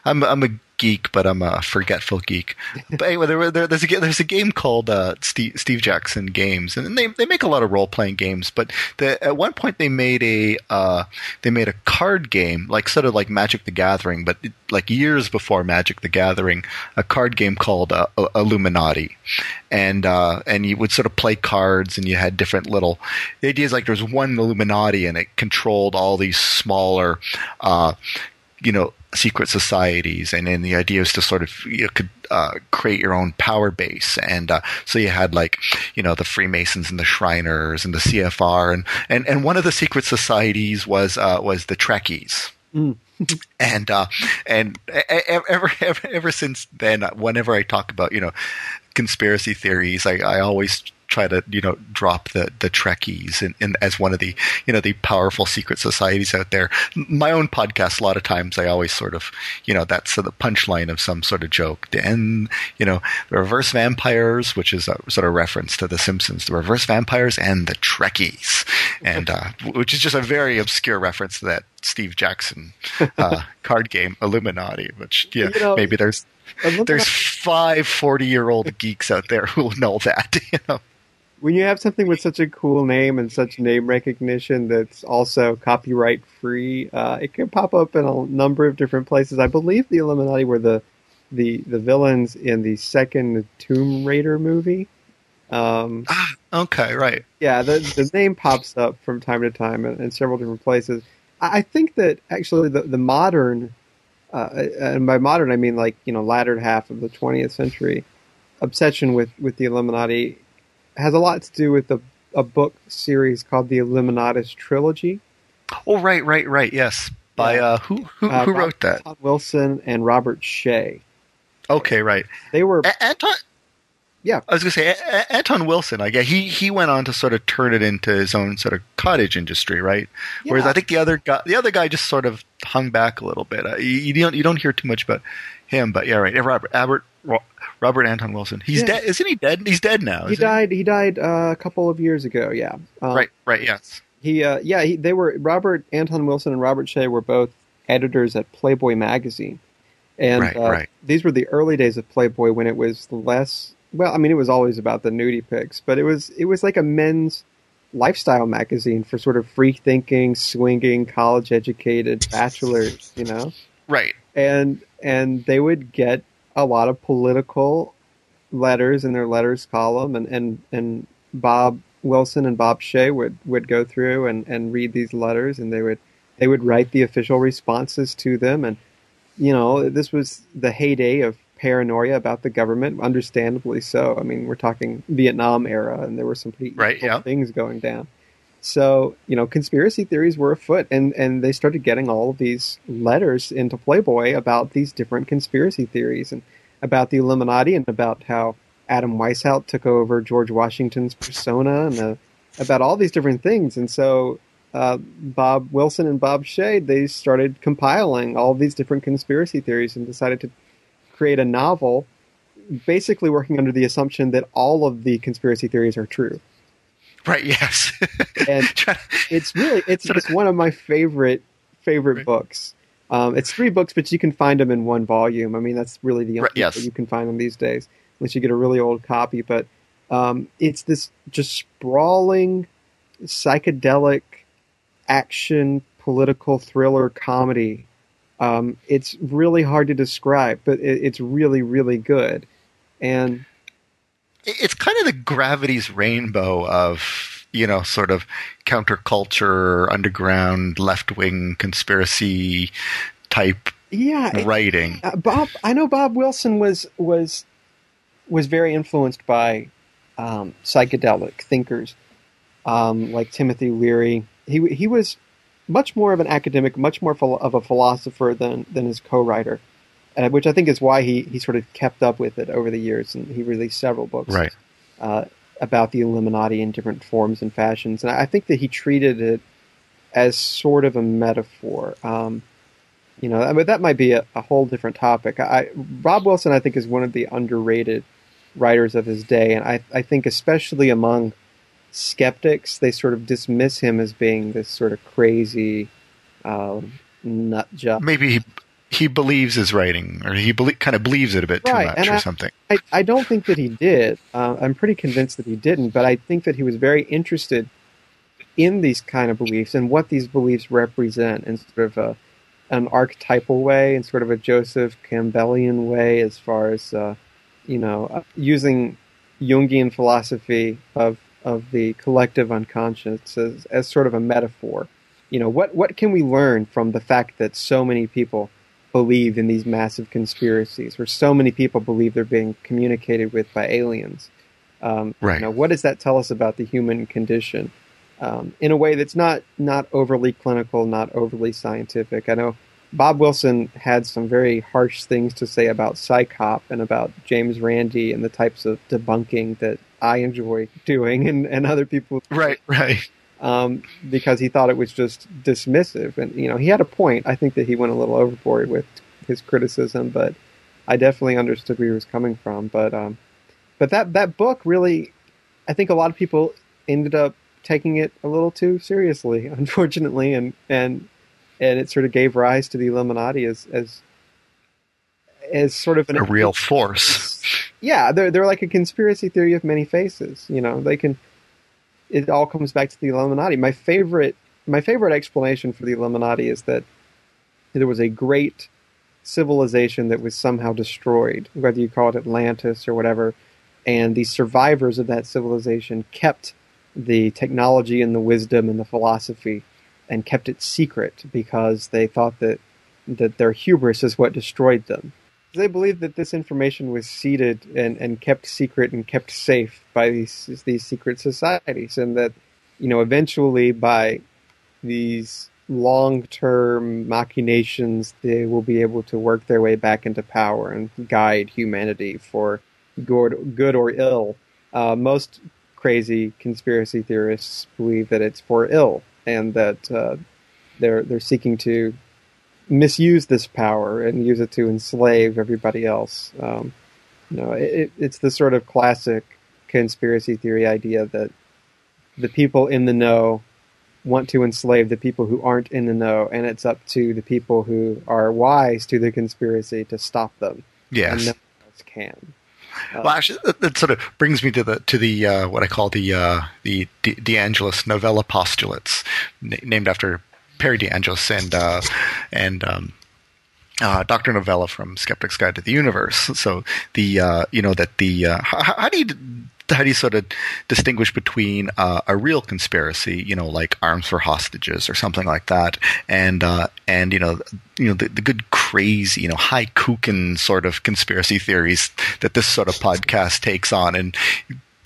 I'm I'm a geek, but I'm a forgetful geek. but anyway, there, there, there's a there's a game called uh, Steve, Steve, Jackson Games, and they they make a lot of role playing games. But the, at one point they made a uh, they made a card game, like sort of like Magic the Gathering, but like years before Magic the Gathering, a card game called uh, Illuminati, and uh, and you would sort of play cards, and you had different little. The idea is like there's one Illuminati, and it controlled all these smaller. You know secret societies, and then the idea is to sort of you could uh, create your own power base, and uh, so you had like you know the Freemasons and the Shriners and the CFR, and and, and one of the secret societies was uh, was the Trekkies. Mm. and uh, and ever, ever ever since then, whenever I talk about you know conspiracy theories, I, I always try to you know drop the the Trekkies in, in, as one of the you know the powerful secret societies out there. My own podcast, a lot of times, I always sort of you know that's the punchline of some sort of joke. And you know the reverse vampires, which is a sort of reference to the Simpsons, the reverse vampires and the Trekkies, and uh, which is just a very obscure reference to that Steve Jackson uh, card game Illuminati. Which yeah, you know, maybe there's. There's five 40 year old geeks out there who will know that, you know when you have something with such a cool name and such name recognition that's also copyright free, uh, it can pop up in a number of different places. I believe the Illuminati were the the the villains in the second Tomb Raider movie. Um, ah, okay, right. Yeah, the the name pops up from time to time in, in several different places. I, I think that actually the the modern, uh, and by modern I mean like you know latter half of the 20th century, obsession with with the Illuminati has a lot to do with the, a book series called the Illuminatus Trilogy. Oh, right, right, right. Yes, by yeah. uh, who who, uh, who wrote that? Anton Wilson and Robert Shea. Okay, right. They were a- Anton. Yeah, I was going to say a- Anton Wilson. I guess he he went on to sort of turn it into his own sort of cottage industry, right? Yeah. Whereas I think the other guy, the other guy, just sort of hung back a little bit. Uh, you, you, don't you don't hear too much about him, but yeah, right. Robert Albert Robert Anton Wilson. He's yeah. dead, isn't he? Dead? He's dead now. He died. He, he died uh, a couple of years ago. Yeah. Um, right. Right. Yes. He. Uh, yeah. He, they were Robert Anton Wilson and Robert Shea were both editors at Playboy magazine, and right, uh, right. these were the early days of Playboy when it was less. Well, I mean, it was always about the nudie pics, but it was it was like a men's lifestyle magazine for sort of free thinking, swinging, college educated bachelors. You know. Right. And and they would get a lot of political letters in their letters column, and and and Bob Wilson and Bob Shea would would go through and and read these letters, and they would they would write the official responses to them, and you know this was the heyday of paranoia about the government, understandably so. I mean, we're talking Vietnam era, and there were some pretty right, yeah. things going down. So, you know, conspiracy theories were afoot, and, and they started getting all of these letters into Playboy about these different conspiracy theories and about the Illuminati and about how Adam Weishaupt took over George Washington's persona and uh, about all these different things. And so uh, Bob Wilson and Bob Shea, they started compiling all these different conspiracy theories and decided to create a novel basically working under the assumption that all of the conspiracy theories are true. Right. Yes. and it's really it's, it's one of my favorite favorite right. books. Um, it's three books, but you can find them in one volume. I mean, that's really the only right, yes. you can find them these days, unless you get a really old copy. But um, it's this just sprawling, psychedelic action political thriller comedy. Um, it's really hard to describe, but it, it's really, really good. And it's kind of the gravity's rainbow of you know sort of counterculture, underground, left wing conspiracy type yeah writing. Uh, Bob, I know Bob Wilson was was was very influenced by um, psychedelic thinkers um, like Timothy Leary. He he was much more of an academic, much more of a philosopher than than his co-writer uh, which I think is why he, he sort of kept up with it over the years, and he released several books right. uh, about the Illuminati in different forms and fashions. And I think that he treated it as sort of a metaphor. Um, you know, I mean, that might be a, a whole different topic. I, Rob Wilson, I think, is one of the underrated writers of his day, and I, I think especially among skeptics, they sort of dismiss him as being this sort of crazy um, nut job. Maybe he believes his writing, or he belie- kind of believes it a bit Right, too much, and or I- something. I, I don't think that he did. Uh, I'm pretty convinced that he didn't, but I think that he was very interested in these kind of beliefs and what these beliefs represent in sort of a, an archetypal way, in sort of a Joseph Campbellian way, as far as uh, you know, uh, using Jungian philosophy of of the collective unconscious as, as sort of a metaphor. You know, what what can we learn from the fact that so many people believe in these massive conspiracies, where so many people believe they're being communicated with by aliens. Um, Right. You know, what does that tell us about the human condition? Um, in a way that's not not overly clinical, not overly scientific. I know Bob Wilson had some very harsh things to say about CSICOP and about James Randi and the types of debunking that I enjoy doing and, and other people Right, right. Um, because he thought it was just dismissive. And you know, he had a point. I think that he went a little overboard with his criticism, but I definitely understood where he was coming from. But um, but that that book really, I think a lot of people ended up taking it a little too seriously, unfortunately, and and and it sort of gave rise to the Illuminati as as as sort of an A real force. yeah, they're they're like a conspiracy theory of many faces. You know, they can. It all comes back to the Illuminati. My favorite, my favorite explanation for the Illuminati is that there was a great civilization that was somehow destroyed, whether you call it Atlantis or whatever, and the survivors of that civilization kept the technology and the wisdom and the philosophy, and kept it secret because they thought that that their hubris is what destroyed them they believe that this information was seeded and, and kept secret and kept safe by these these secret societies, and that you know eventually by these long term machinations they will be able to work their way back into power and guide humanity for good good or ill. Uh, most crazy conspiracy theorists believe that it's for ill and that uh, they're they're seeking to misuse this power and use it to enslave everybody else. Um, you know, it, it's the sort of classic conspiracy theory idea that the people in the know want to enslave the people who aren't in the know, and it's up to the people who are wise to the conspiracy to stop them, Yes. and no one else can. Uh, Well, actually, that, sort of brings me to the to the uh, what I call the uh, the De, De Angelis Novella postulates, na- named after Perry De Angelis and uh, and um, uh, Doctor Novella from Skeptic's Guide to the Universe. So the uh, you know that the uh, how, how do you how do you sort of distinguish between uh, a real conspiracy, you know, like arms for hostages or something like that, and uh, and you know, you know, the, the good crazy, you know, high kookin sort of conspiracy theories that this sort of podcast takes on, and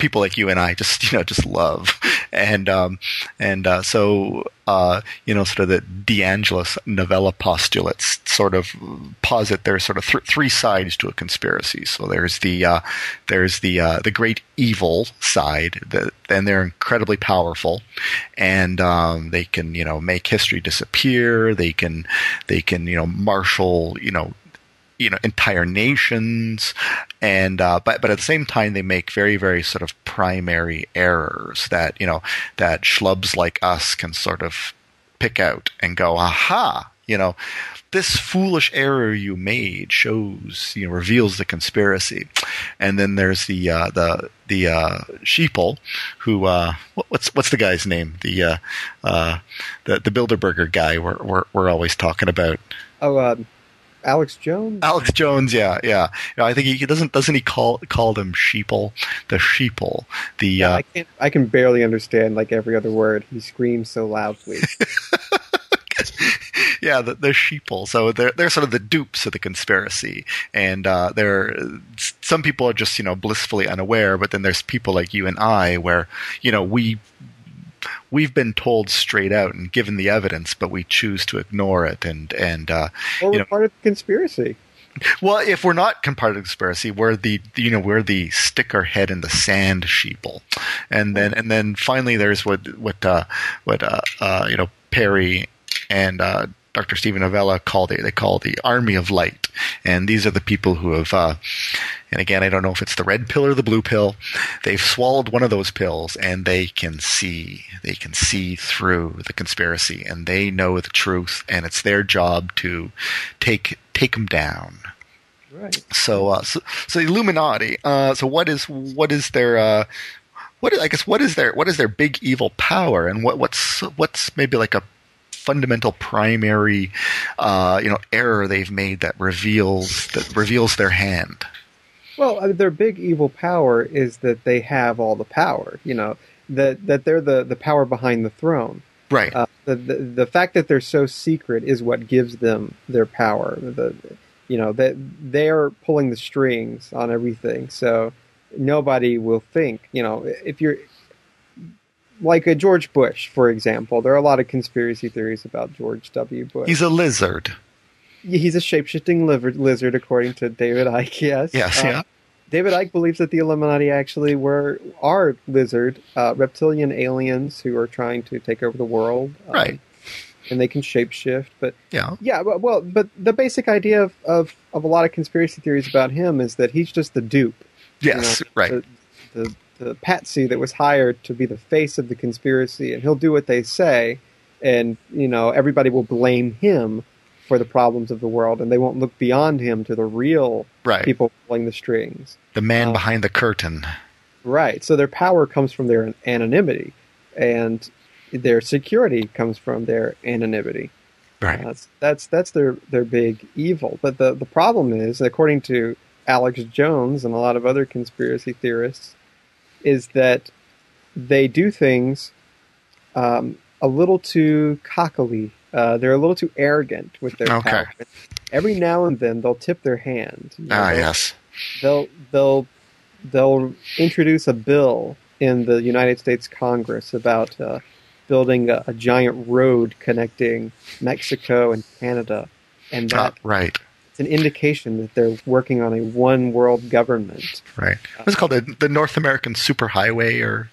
people like you and I just you know just love, and um, and uh, so uh, you know, sort of the De Angelis Novella postulates sort of posit there's sort of th- three sides to a conspiracy. So there's the uh, there's the uh, the great evil side, that then they're incredibly powerful, and um, they can you know make history disappear. They can they can you know marshal you know you know entire nations and uh, but but at the same time they make very very sort of primary errors that you know that schlubs like us can sort of pick out and go aha you know this foolish error you made shows you know reveals the conspiracy. And then there's the uh, the the uh, sheeple who uh, what's what's the guy's name? The uh, uh, the the Bilderberger guy we're, we're we're always talking about. Oh, um, Alex Jones. Alex Jones, yeah, yeah. You know, I think he, doesn't doesn't he call call them sheeple, the sheeple, the Yeah, uh, I can I can barely understand like every other word. He screams so loudly. yeah, the, the sheeple. So they're they're sort of the dupes of the conspiracy, and uh, they're some people are just you know blissfully unaware, but then there's people like you and I where you know we we've been told straight out and given the evidence, but we choose to ignore it, and and uh, Or You we're know- part of the conspiracy. Well, if we're not part of the conspiracy, we're the you know we're the stick our head in the sand sheeple, and then and then finally there's what what uh, what uh, uh, you know Perry and uh, Dr. Steven Novella call they they call the Army of Light, and these are the people who have. Uh, and again, I don't know if it's the red pill or the blue pill. They've swallowed one of those pills, and they can see. They can see through the conspiracy, and they know the truth, and it's their job to take take them down. Right. So, uh, so, so Illuminati. Uh, so what is what is their uh, what is, I guess what is their what is their big evil power, and what what's what's maybe like a fundamental primary uh, you know error they've made that reveals that reveals their hand. Well, I mean, their big evil power is that they have all the power. You know that that they're the the power behind the throne. Right. Uh, the, the the fact that they're so secret is what gives them their power. The you know that they're pulling the strings on everything. So nobody will think. You know, if you're like a George Bush, for example, there are a lot of conspiracy theories about George W. Bush. He's a lizard. He's a shapeshifting lizard, according to David Icke. Yes. Yes. Uh, yeah. David Icke believes that the Illuminati actually were are lizard uh, reptilian aliens who are trying to take over the world. Um, right. And they can shapeshift, but yeah, yeah. Well, well, but the basic idea of, of, of a lot of conspiracy theories about him is that he's just the dupe. Yes, you know, right. The, the, the patsy that was hired to be the face of the conspiracy, and he'll do what they say, and you know everybody will blame him for the problems of the world, and they won't look beyond him to the real right. people pulling the strings. The man uh, behind the curtain. Right. So their power comes from their anonymity, and their security comes from their anonymity. Right. That's that's that's their their big evil. But the the problem is, according to Alex Jones and a lot of other conspiracy theorists, is that they do things um, a little too cockily. Uh, they're a little too arrogant with their okay. power. Every now and then they'll tip their hand. You know, ah, they'll, yes. They'll they'll they'll introduce a bill in the United States Congress about uh, building a, a, giant road connecting Mexico and Canada, and that oh, right. It's an indication that they're working on a one world government. Right. What's it called? The, the North American Superhighway or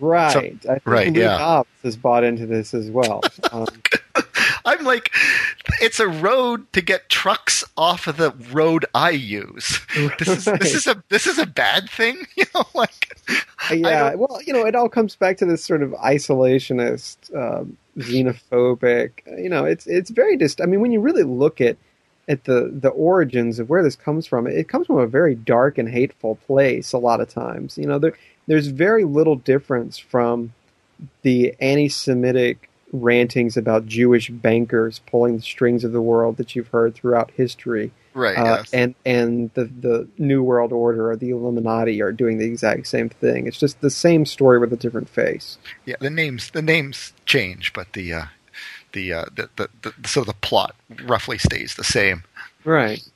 Right. I think right, Lee yeah. Hobbs has bought into this as well. Um, I'm like, it's a road to get trucks off of the road I use. This is this is a this is a bad thing, you know. Like, yeah, well, you know, it all comes back to this sort of isolationist, um, xenophobic. You know, it's it's very dist. I mean, when you really look at at the the origins of where this comes from, it comes from a very dark and hateful place. A lot of times, you know, there there's very little difference from the anti-Semitic rantings about Jewish bankers pulling the strings of the world that you've heard throughout history. right. Uh, yes. and and the the New World Order or the Illuminati are doing the exact same thing. It's just the same story with a different face. yeah. The names the names change, but the uh, the, uh, the, the the so the plot roughly stays the same. Right.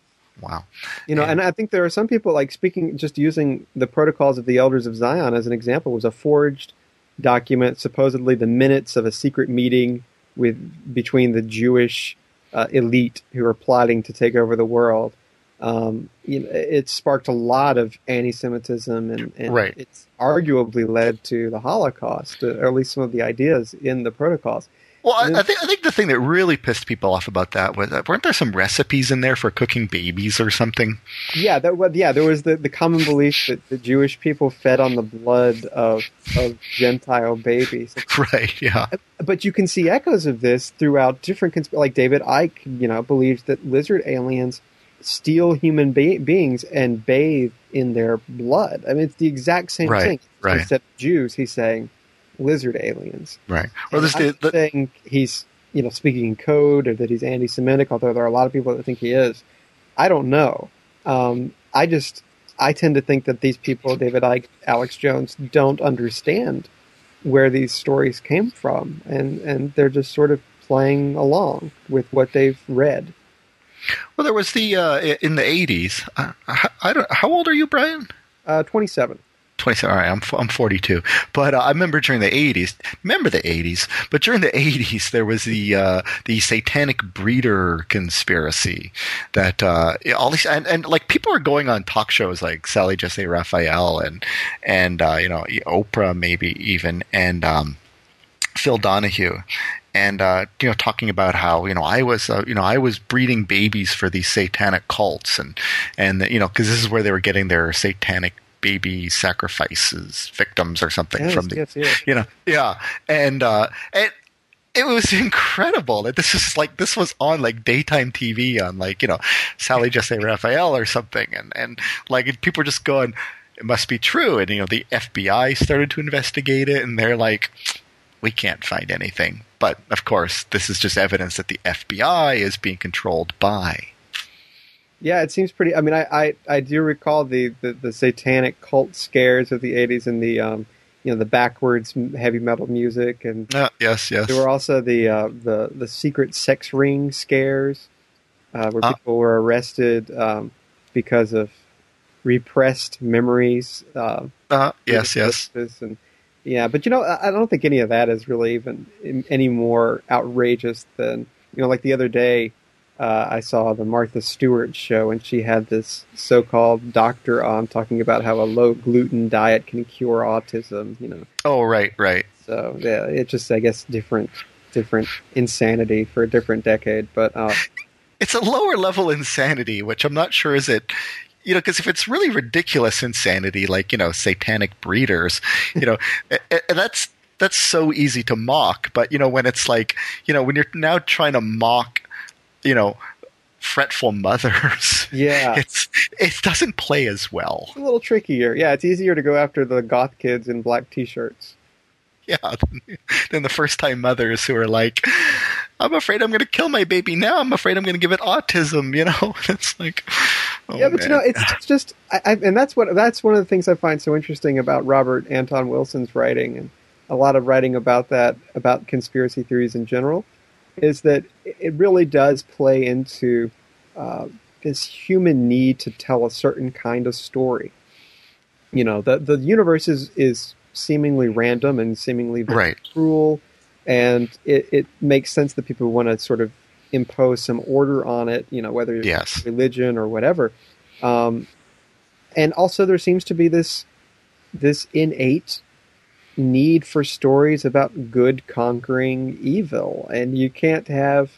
Wow. You know, Yeah. and I think there are some people like speaking just using the protocols of the Elders of Zion as an example was a forged document, supposedly the minutes of a secret meeting with between the Jewish uh, elite who are plotting to take over the world. Um, you know, it sparked a lot of anti-Semitism, and, and Right. it's arguably led to the Holocaust, or at least some of the ideas in the protocols. Well, I, I think I think the thing that really pissed people off about that was uh, weren't there some recipes in there for cooking babies or something? Yeah, that was yeah. There was the, the common belief that the Jewish people fed on the blood of of Gentile babies. Right. Yeah. But you can see echoes of this throughout different consp- like David Icke, you know, believes that lizard aliens steal human be- beings and bathe in their blood. I mean, it's the exact same Right, thing. right. Of Jews, he's saying lizard aliens. Right. Well, this the, the, saying he's you know speaking in code or that he's anti-Semitic, although there are a lot of people that think he is. I don't know. Um, I just I tend to think that these people, David Icke, Alex Jones, don't understand where these stories came from, and and they're just sort of playing along with what they've read. well, there was the uh, in the eighties. Uh, I, I don't. How old are you, Brian? Uh, Twenty-seven. 27. All right, I'm, I'm 42. But uh, I remember during the 80s, remember the 80s, but during the 80s, there was the, uh, the satanic breeder conspiracy that, uh, all these, and, and like people are going on talk shows like Sally Jessy Raphael and, and, uh, you know, Oprah maybe even, and, um, Phil Donahue. and uh, you know talking about how you know I was uh, you know I was breeding babies for these satanic cults and and you know because this is where they were getting their satanic baby sacrifices victims or something Yes, from the yes, yes. you know yeah. And uh and it was incredible. That this is like this was on like daytime TV on like you know Sally Jessy Raphael or something. And and like people were just going it must be true. And you know the FBI started to investigate it and they're like we can't find anything. But of course this is just evidence that the FBI is being controlled by Yeah, it seems pretty. I mean, I I, I do recall the, the, the satanic cult scares of the '80s and the um you know the backwards heavy metal music, and uh, yes yes there were also the uh, the the secret sex ring scares uh, where Ah. people were arrested um, because of repressed memories. Uh, uh, yes yes and yeah, but you know, I don't think any of that is really even any more outrageous than you know, like the other day. Uh, I saw the Martha Stewart show, and she had this so-called doctor on talking about how a low gluten diet can cure autism. You know, oh right right so yeah, it's just I guess different, different insanity for a different decade. But uh, it's a lower level insanity, which I'm not sure is it. You know, because if it's really ridiculous insanity, like you know, satanic breeders, you know, a- a- and that's that's so easy to mock. But you know, when it's like, you know, when you're now trying to mock, you know, fretful mothers, yeah, it's it doesn't play as well. it's a little trickier. Yeah, it's easier to go after the goth kids in black t-shirts. Yeah, than the first time mothers who are like, I'm afraid I'm going to kill my baby now. I'm afraid I'm going to give it autism. You know, it's like, oh, yeah, but you know, it's, it's just, I, I, and that's what that's one of the things I find so interesting about Robert Anton Wilson's writing, and a lot of writing about that about conspiracy theories in general, is that it really does play into uh, this human need to tell a certain kind of story. You know, the the universe is is seemingly random and seemingly very right. cruel, and it, it makes sense that people want to sort of impose some order on it. You know, whether it's Yes. religion or whatever. Um, and also, there seems to be this this innate need for stories about good conquering evil, and you can't have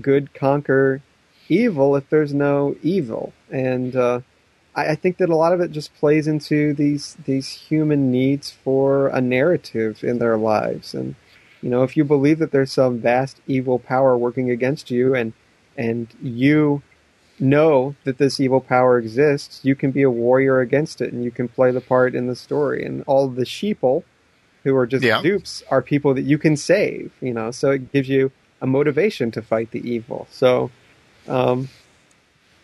good conquer evil if there's no evil. And uh, I, I think that a lot of it just plays into these these human needs for a narrative in their lives. And you know, if you believe that there's some vast evil power working against you, and and you know that this evil power exists, you can be a warrior against it, and you can play the part in the story. And all the sheeple who are just Yeah. dupes are people that you can save. You know, so it gives you a motivation to fight the evil. So, um,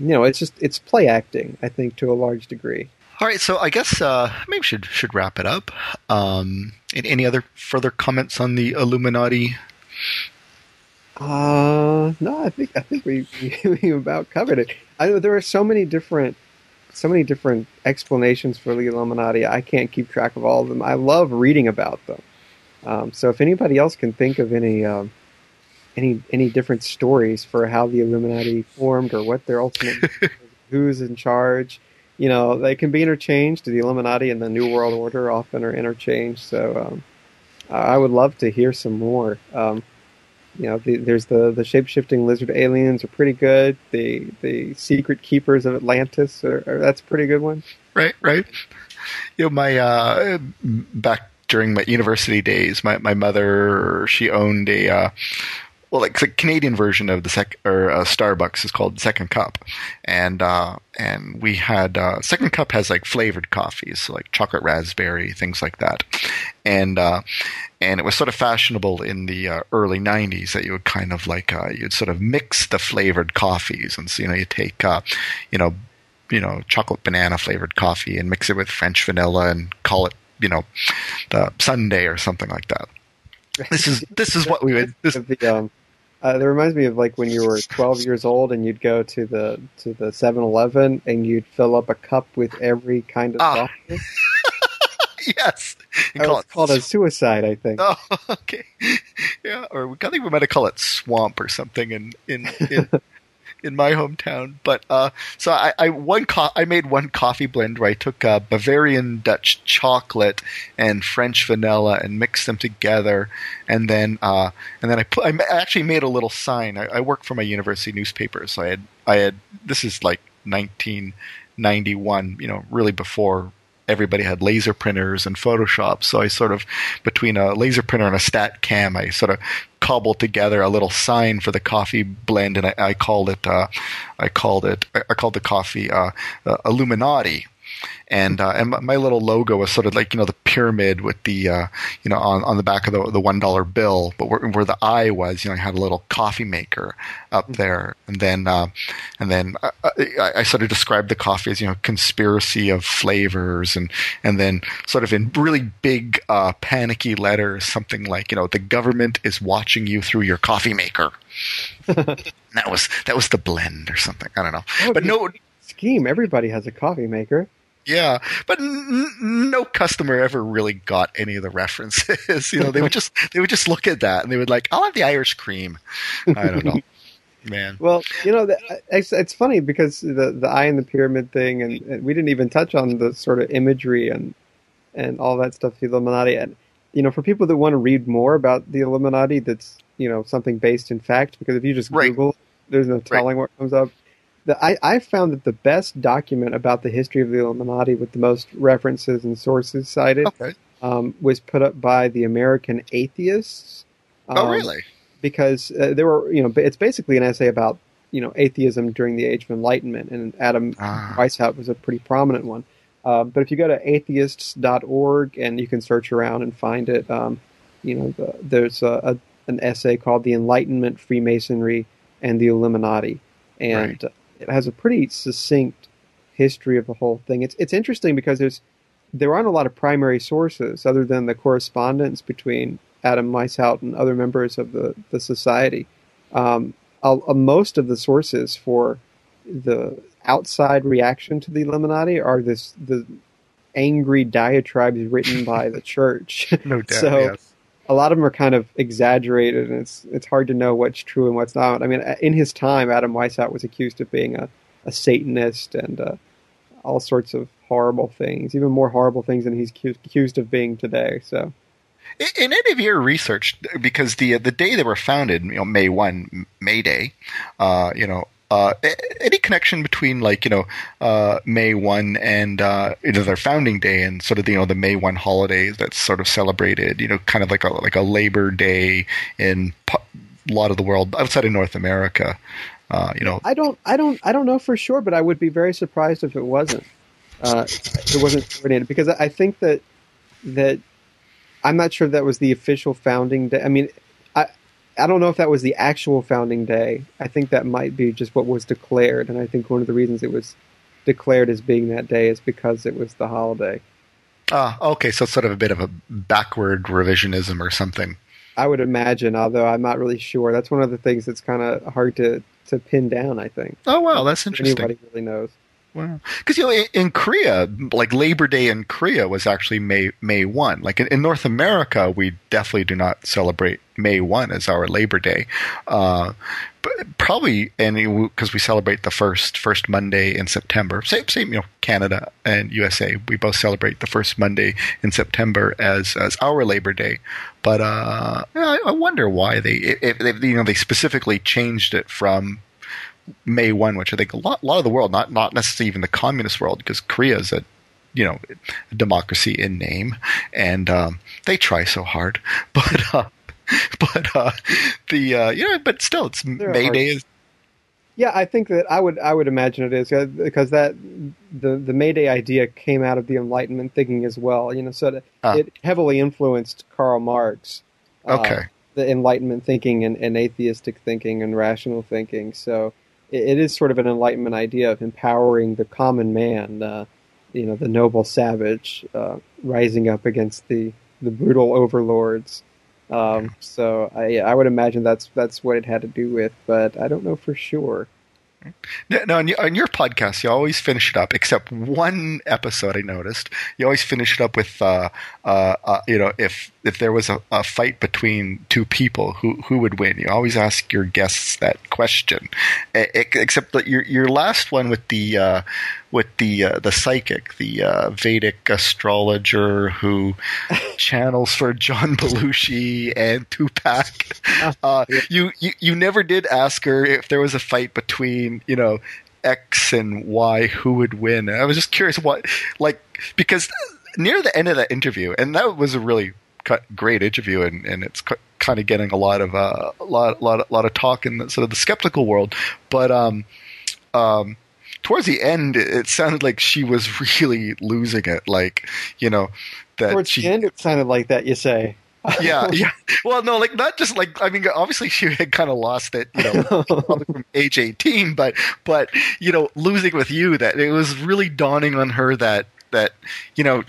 you know, it's just it's play acting. I think to a large degree. All right, so I guess uh, maybe we should should wrap it up. Um, any other further comments on the Illuminati? Uh, no, I think I think we we about covered it. I know there are so many different so many different explanations for the Illuminati. I can't keep track of all of them. I love reading about them. Um, so if anybody else can think of any um, any any different stories for how the Illuminati formed or what their ultimate who's in charge, you know, they can be interchanged. The Illuminati and the New World Order often are interchanged. So um, I would love to hear some more. Um, you know, the, there's the the shape shifting lizard aliens are pretty good. The the secret keepers of Atlantis are, are that's a pretty good one. Right, right. You know, my uh, back during my university days, my my mother she owned a uh, well, like the Canadian version of the sec or uh, Starbucks is called Second Cup, and uh, and we had uh, Second Cup has like flavored coffees, so like chocolate raspberry things like that, and uh, and it was sort of fashionable in the uh, early '90s that you would kind of like uh, you'd sort of mix the flavored coffees, and so you know you take you know you know chocolate banana flavored coffee and mix it with French vanilla and call it you know the Sunday or something like that. This is this is what we would. This, the, um, uh, that reminds me of like when you were 12 years old and you'd go to the to the 7-Eleven and you'd fill up a cup with every kind of Ah. yes, and was it called a suicide, I think. Oh, okay. Yeah, or we, I think we might have called it swamp or something in in in, in my hometown. But uh, so I, I one co- I made one coffee blend where I took uh, Bavarian Dutch chocolate and French vanilla and mixed them together, and then uh, and then I put I actually made a little sign. I, I worked for my university newspaper, so I had I had this is like 1991, you know, really before everybody had laser printers and Photoshop. So I sort of, between a laser printer and a stat cam, I sort of cobbled together a little sign for the coffee blend, and I, I called it, uh, I called it, I called the coffee uh, uh, Illuminati and uh, and my little logo was sort of like you know the pyramid with the uh, you know on, on the back of the the one dollar bill, but where, where the eye was, you know, I had a little coffee maker up mm-hmm. there, and then uh, and then I, I, I, sort of described the coffee as you know conspiracy of flavors, and and then sort of in really big uh, panicky letters, something like you know the government is watching you through your coffee maker. that was that was the blend or something. I don't know, but no scheme. Everybody has a coffee maker. Yeah, but n- no customer ever really got any of the references. you know, they would just they would just look at that and they would like, "I'll have the Irish cream." I don't know, man. Well, you know, it's, it's funny because the the eye in the pyramid thing, and, and, we didn't even touch on the sort of imagery and and all that stuff. The Illuminati, and you know, for people that want to read more about the Illuminati, that's you know something based in fact. Because if you just right. Google, there's no telling right. what comes up the, I, I found that the best document about the history of the Illuminati with the most references and sources cited okay. um, was put up by the American Atheists. Oh, um, oh, really? Because uh, there were, you know, it's basically an essay about, you know, atheism during the Age of Enlightenment, and Adam ah. Weishaupt was a pretty prominent one. Uh, but if you go to atheists.org and you can search around and find it, um, you know, the, there's a, a, an essay called "The Enlightenment, Freemasonry, and the Illuminati," and right it has a pretty succinct history of the whole thing. It's it's interesting because there's there aren't a lot of primary sources other than the correspondence between Adam Weishaupt and other members of the the society. Um, most of the sources for the outside reaction to the Illuminati are this the angry diatribes written by the church. no doubt. so yes. A lot of them are kind of exaggerated, and it's it's hard to know what's true and what's not. I mean, in his time, Adam Weishaupt was accused of being a, a Satanist and uh, all sorts of horrible things, even more horrible things than he's accused, of being today. So. In any of your research, because the the day they were founded, you know, May one, May Day, uh, you know, uh, any connection between like you know uh, May one and uh, you know their founding day and sort of you know the May one holiday that's sort of celebrated you know kind of like a like a Labor Day in a lot of the world outside of North America. Uh, you know, I don't I don't I don't know for sure, but I would be very surprised if it wasn't. Uh, it wasn't coordinated because I think that that I'm not sure that was the official founding day. I mean, I don't know if that was the actual founding day. I think that might be just what was declared, and I think one of the reasons it was declared as being that day is because it was the holiday. Ah, okay, so it's sort of a bit of a backward revisionism or something. I would imagine, although I'm not really sure. That's one of the things that's kind of hard to to pin down. I think. Oh wow, that's interesting. Anybody really knows. Because you know in, in, Korea, like Labor Day in Korea was actually May May one. Like in, in North America, we definitely do not celebrate May one as our Labor Day. Uh, but probably and because we celebrate the first first Monday in September. Same same you know Canada and USA, we both celebrate the first Monday in September as as our Labor Day. But uh, I, I wonder why they if, if, you know they specifically changed it from May one, which I think a lot, a lot of the world, not not necessarily even the communist world, because Korea is a you know a democracy in name, and um, they try so hard, but uh, but uh, the uh, you know, but still, it's They're May Day is. Yeah, I think that I would I would imagine it is because that the the May Day idea came out of the Enlightenment thinking as well. You know, so it, uh. it heavily influenced Karl Marx. Uh, okay. The Enlightenment thinking and, and atheistic thinking and rational thinking. So it is sort of an enlightenment idea of empowering the common man, uh, you know, the noble savage, uh, rising up against the, the brutal overlords. Um, so I, I would imagine that's that's what it had to do with, but I don't know for sure. No, on, your, on your podcast, you always finish it up, except one episode I noticed. You always finish it up with, uh, uh, uh, you know, if if there was a, a, fight between two people, who who would win? You always ask your guests that question. except that your your last one with the uh, with the uh, the psychic, the uh, Vedic astrologer who channels for John Belushi and Tupac. Uh, you, you you never did ask her if there was a fight between you know X and Y, who would win. I was just curious what like because near the end of that interview, and that was a really great interview, and, and it's kind of getting a lot of uh, a lot lot lot of talk in the, sort of the skeptical world, but um um towards the end, it sounded like she was really losing it. Like, you know, that towards she, the end, it sounded like that. You say. yeah, yeah. Well, no, like not just like I mean, obviously she had kind of lost it, you know, from age eighteen, but but you know, losing with you, that it was really dawning on her that that you know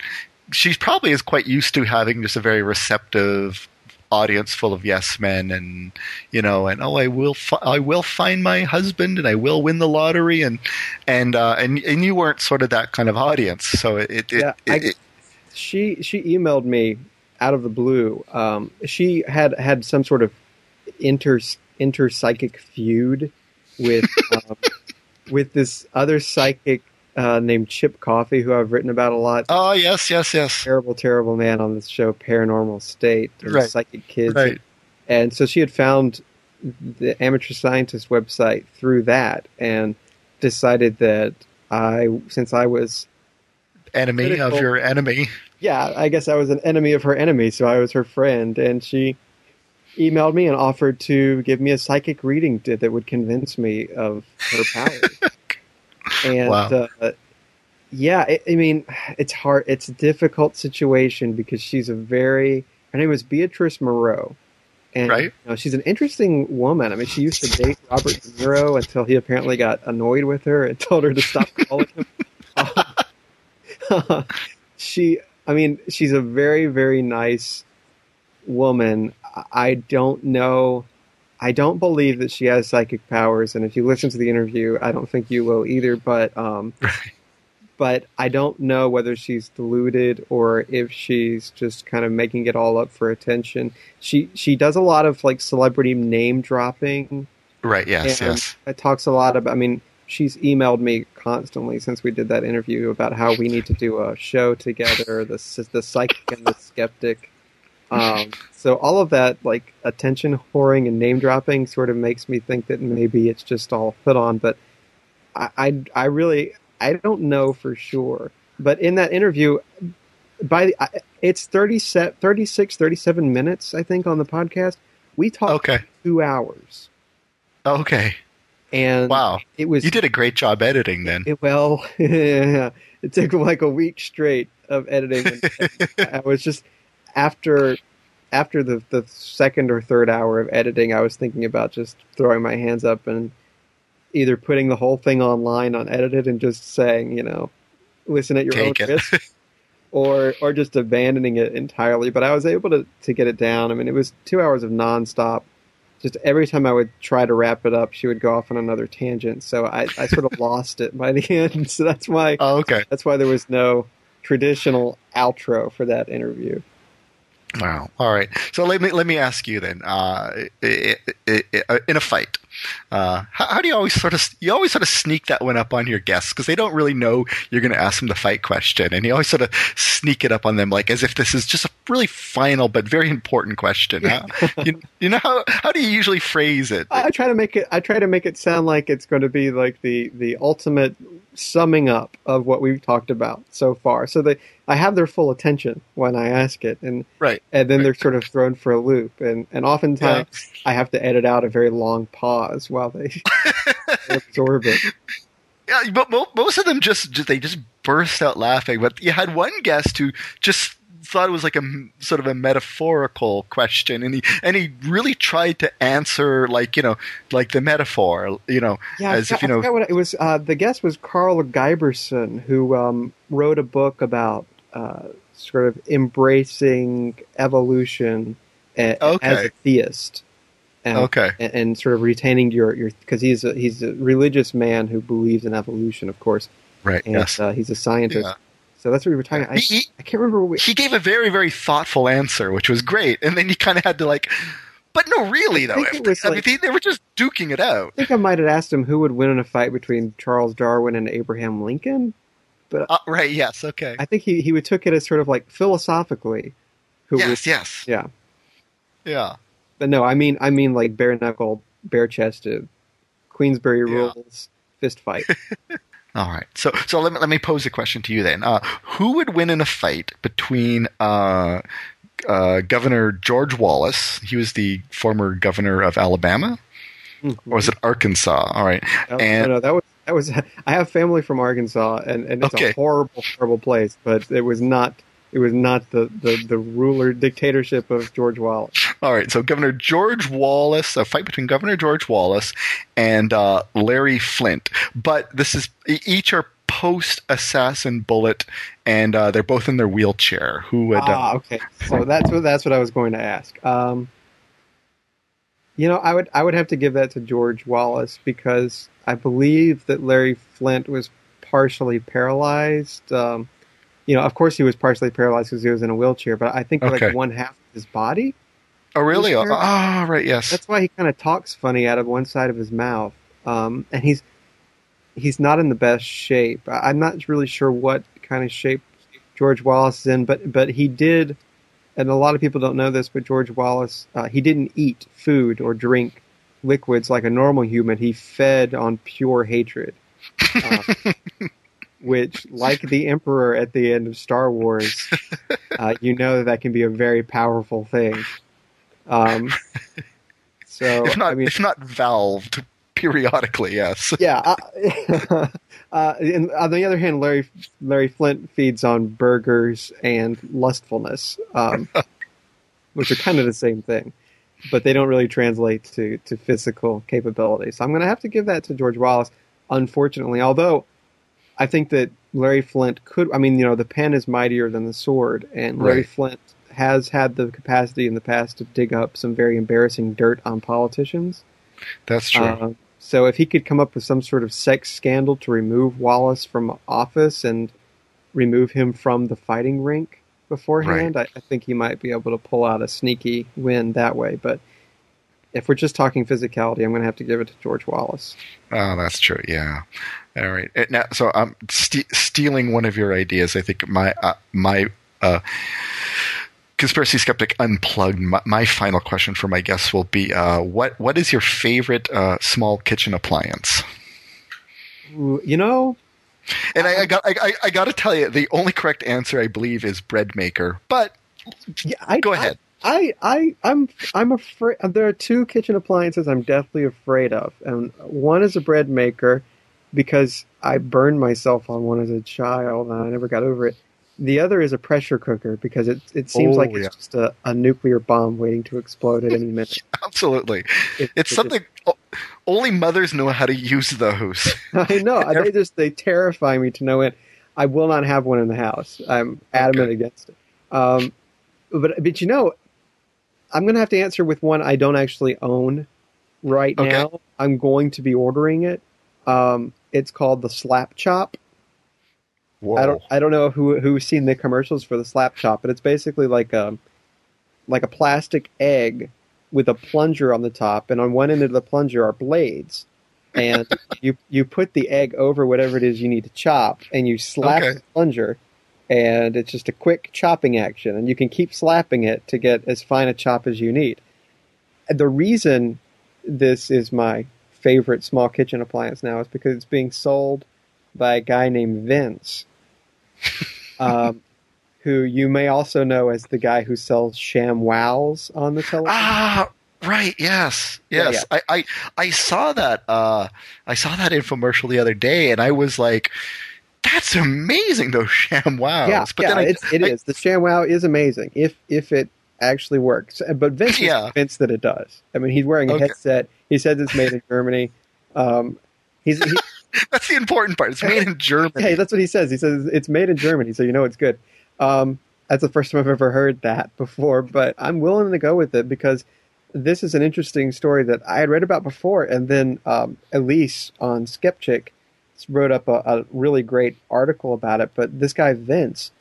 she's probably is quite used to having just a very receptive audience full of yes men and you know and oh I will fi- I will find my husband and I will win the lottery and and uh, and and you weren't sort of that kind of audience. So it, it, yeah, it, I, it she she emailed me out of the blue. Um, she had had some sort of inter inter psychic feud with um, with this other psychic uh, named Chip Coffey, who I've written about a lot. Oh yes, yes, yes. Terrible, terrible man on this show, Paranormal State, right. Psychic Kids, right. and so she had found the amateur scientist website through that, and decided that I, since I was enemy critical, of your enemy, yeah, I guess I was an enemy of her enemy, so I was her friend, and she emailed me and offered to give me a psychic reading that would convince me of her powers. And wow. uh, yeah, it, I mean, it's hard. It's a difficult situation because she's a very. Her name is Beatrice Moreau. And right. you know, she's an interesting woman. I mean, she used to date Robert De Niro until he apparently got annoyed with her and told her to stop calling him. Uh, she, I mean, she's a very, very nice woman. I don't know I don't believe that she has psychic powers, and if you listen to the interview, I don't think you will either. But um, but I don't know whether she's deluded or if she's just kind of making it all up for attention. She she does a lot of like celebrity name dropping. Right. Yes. yes. It talks a lot about. I mean, she's emailed me constantly since we did that interview about how we need to do a show together. The the psychic and the skeptic. Um, so all of that, like attention whoring and name dropping, sort of makes me think that maybe it's just all put on. But I, I, I really, I don't know for sure. But in that interview, by the, it's 30 set, 36, 37 minutes, I think, on the podcast. We talked okay. two hours. Okay. And wow, it was you did a great job editing. Then it, well, it took like a week straight of editing. I was just after after the the second or third hour of editing, I was thinking about just throwing my hands up and either putting the whole thing online unedited and just saying, you know, listen at your Take own risk, or or just abandoning it entirely. But I was able to to get it down. I mean, it was two hours of nonstop. Just every time I would try to wrap it up, she would go off on another tangent. So I, I sort of lost it by the end. So that's why. Oh, okay. That's why there was no traditional outro for that interview. Wow. All right. So let me let me ask you then. Uh, in a fight, uh, how, how, do you always sort of you always sort of sneak that one up on your guests because they don't really know you're going to ask them the fight question, and you always sort of sneak it up on them like as if this is just a really final but very important question. How, you, you, know how how do you usually phrase it? I, I try to make it. I try to make it sound like it's going to be like the the ultimate summing up of what we've talked about so far. So they, I have their full attention when I ask it, and right, and then right. they're sort of thrown for a loop, and and oftentimes yeah. I have to edit out a very long pause while they absorb it. Yeah, but most of them just, just they just burst out laughing. But you had one guest who just thought it was like a sort of a metaphorical question, and he and he really tried to answer like you know like the metaphor, you know, yeah, as I, if you know. what it was. Uh, the guest was Karl Giberson, who um, wrote a book about uh, sort of embracing evolution a, okay. as a theist. And, Okay. and, and sort of retaining your your because he's a, he's a religious man who believes in evolution, of course, Right. and Yes. uh, he's a scientist. Yeah. So that's what we were talking. I, He, I can't remember. We, he gave a very very thoughtful answer, which was great, and then you kind of had to like. But no, really though. if they- was I mean, they, they were just duking it out. I think I might have asked him who would win in a fight between Charles Darwin and Abraham Lincoln. Uh, right. Yes. Okay. I think he he would took it as sort of like philosophically. Who yes. would, yes. yeah. Yeah. But no, I mean I mean like bare knuckle, bare chested, Queensberry Yeah. rules fist fight. All right. So so let me let me pose a question to you then. Uh, who would win in a fight between uh, uh, Governor George Wallace? He was the former governor of Alabama, or was it Arkansas? All right. Oh, and- no, no, that was that was. I have family from Arkansas, and, and it's Okay. a horrible, horrible place. But it was not. It was not the, the, the ruler dictatorship of George Wallace. All right, so Governor George Wallace, a fight between Governor George Wallace and uh, Larry Flynt. But this is each are post assassin bullet, and uh, they're both in their wheelchair. Who would? Uh, Ah, okay. So that's what that's what I was going to ask. Um, you know, I would I would have to give that to George Wallace because I believe that Larry Flynt was partially paralyzed. Um, you know, of course he was partially paralyzed because he was in a wheelchair, but I think Okay. like one half of his body. oh, really? Oh, ah, right. Yes. That's why he kind of talks funny out of one side of his mouth, um, and he's he's not in the best shape. I'm not really sure what kind of shape George Wallace is in, but but he did, and a lot of people don't know this, but George Wallace uh, he didn't eat food or drink liquids like a normal human. He fed on pure hatred. Uh, which, like the Emperor at the end of Star Wars, uh, you know that, that can be a very powerful thing. Um, so if not, I mean, if not valved periodically, yes. yeah. Uh, uh, and on the other hand, Larry Larry Flynt feeds on burgers and lustfulness, um, which are kind of the same thing, but they don't really translate to to physical capability. So I'm going to have to give that to George Wallace. Unfortunately, although I think that Larry Flynt could. I mean, you know, the pen is mightier than the sword, and Larry Right. Flynt has had the capacity in the past to dig up some very embarrassing dirt on politicians. That's true. Uh, so if he could come up with some sort of sex scandal to remove Wallace from office and remove him from the fighting rink beforehand, I, I think he might be able to pull out a sneaky win that way. But if we're just talking physicality, I'm going to have to give it to George Wallace. oh, that's true. Yeah. All right. Uh, Now, so I'm ste stealing one of your ideas. I think my uh, my uh, conspiracy skeptic unplugged. My, my final question for my guests will be: uh, what what is your favorite uh, small kitchen appliance? You know, And I, I got I, I, I got to tell you, the only correct answer I believe is bread maker. But yeah, I, go ahead. I, I, I'm, I'm afraid. There are two kitchen appliances I'm deathly afraid of, and one is a bread maker because I burned myself on one as a child and I never got over it. The other is a pressure cooker because it it seems Oh, like it's yeah. just a, a nuclear bomb waiting to explode at any minute. Absolutely, It- it's it something o- only mothers know how to use those. I know they just they terrify me to no end. I will not have one in the house. I'm adamant against it. Um, but but you know, I'm going to have to answer with one I don't actually own right Okay. now. I'm going to be ordering it. Um, it's called the Slap Chop. Whoa. I don't I don't know who who's seen the commercials for the Slap Chop, but it's basically like a like a plastic egg with a plunger on the top, and on one end of the plunger are blades. And you you put the egg over whatever it is you need to chop, and you slap Okay. the plunger, and it's just a quick chopping action, and you can keep slapping it to get as fine a chop as you need. And the reason this is my favorite small kitchen appliance now is because it's being sold by a guy named Vince, um, who you may also know as the guy who sells sham wows on the television. Ah, right. Yes, Yeah, yes. I, I I saw that. Uh, I saw that infomercial the other day, and I was like, "That's amazing!" though, sham wows. yeah, but yeah, then I, it's, it I- is. The sham wow is amazing if if it actually works. But Vince is convinced that it does. I mean, he's wearing a Okay. headset. He says it's made in Germany. Um, he's, he, That's the important part. It's made in Germany. hey, that's what he says. He says it's made in Germany, so you know it's good. Um, that's the first time I've ever heard that before, but I'm willing to go with it because this is an interesting story that I had read about before, and then um, Elyse on Skepchick wrote up a, a really great article about it. But this guy Vince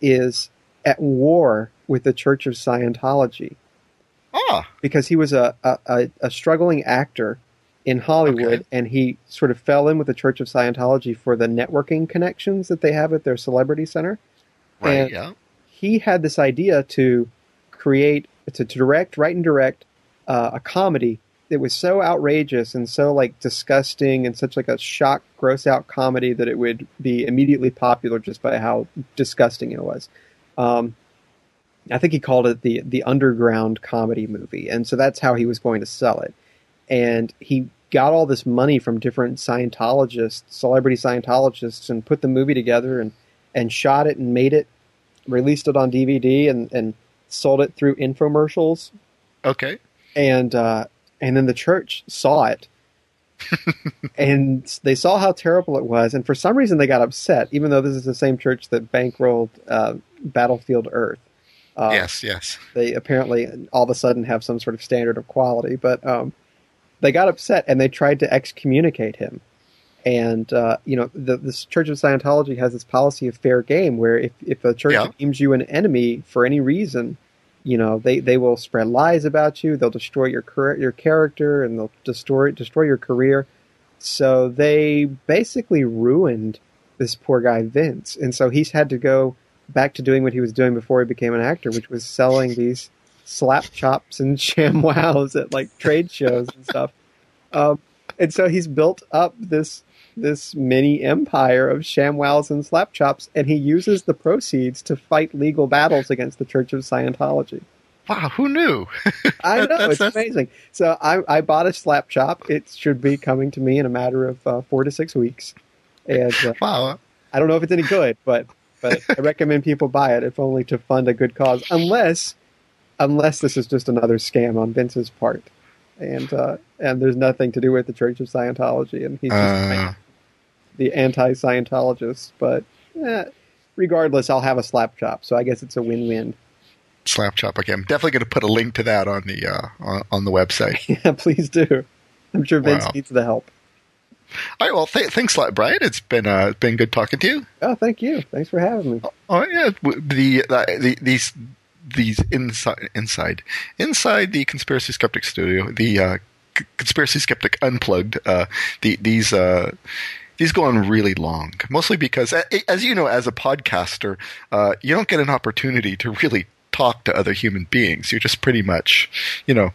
is at war with the Church of Scientology Ah, because he was a, a, a, struggling actor in Hollywood Okay. and he sort of fell in with the Church of Scientology for the networking connections that they have at their celebrity center. right, And- yeah. He had this idea to create, to, to direct, write and direct uh, a comedy that was so outrageous and so like disgusting and such like a shock, gross out comedy that it would be immediately popular just by how disgusting it was. Um, I think he called it the the underground comedy movie, and so that's how he was going to sell it. And he got all this money from different Scientologists, celebrity Scientologists, and put the movie together and and shot it and made it, released it on DVD and and sold it through infomercials. Okay. And uh, and then the church saw it. and they saw how terrible it was, and for some reason they got upset, even though this is the same church that bankrolled uh, Battlefield Earth. Uh, yes, yes. they apparently all of a sudden have some sort of standard of quality, but um, they got upset and they tried to excommunicate him. And uh, you know, the, this Church of Scientology has this policy of fair game, where if if a church Yeah. deems you an enemy for any reason, you know they, they will spread lies about you, they'll destroy your cur- your character, and they'll destroy destroy your career. So they basically ruined this poor guy Vince, and so he's had to go back to doing what he was doing before he became an actor, which was selling these slap chops and ShamWows at like trade shows and stuff. Um, and so he's built up this this mini empire of ShamWows and Slapchops, and he uses the proceeds to fight legal battles against the Church of Scientology. Wow, who knew? I know that's- it's that's- amazing. So I, I bought a slap chop. It should be coming to me in a matter of uh, four to six weeks, and uh, Wow. I don't know if it's any good, but but I recommend people buy it if only to fund a good cause. Unless unless this is just another scam on Vince's part, and uh, and there's nothing to do with the Church of Scientology, and he's just Uh, the anti-Scientologist. But eh, regardless, I'll have a slap chop, so I guess it's a win-win. slap chop again. I'm definitely going to put a link to that on the uh, on, on the website. Yeah, please do. I'm sure Vince Wow. needs the help. All right. Well, th- thanks a lot, Brian. It's been uh, been good talking to you. Oh, thank you. Thanks for having me. Oh yeah, the, the, the these these inside inside inside the conspiracy skeptic studio, the uh, conspiracy skeptic unplugged. Uh, the these uh, these go on really long, mostly because, as you know, as a podcaster, uh, you don't get an opportunity to really talk to other human beings. You're just pretty much, you know,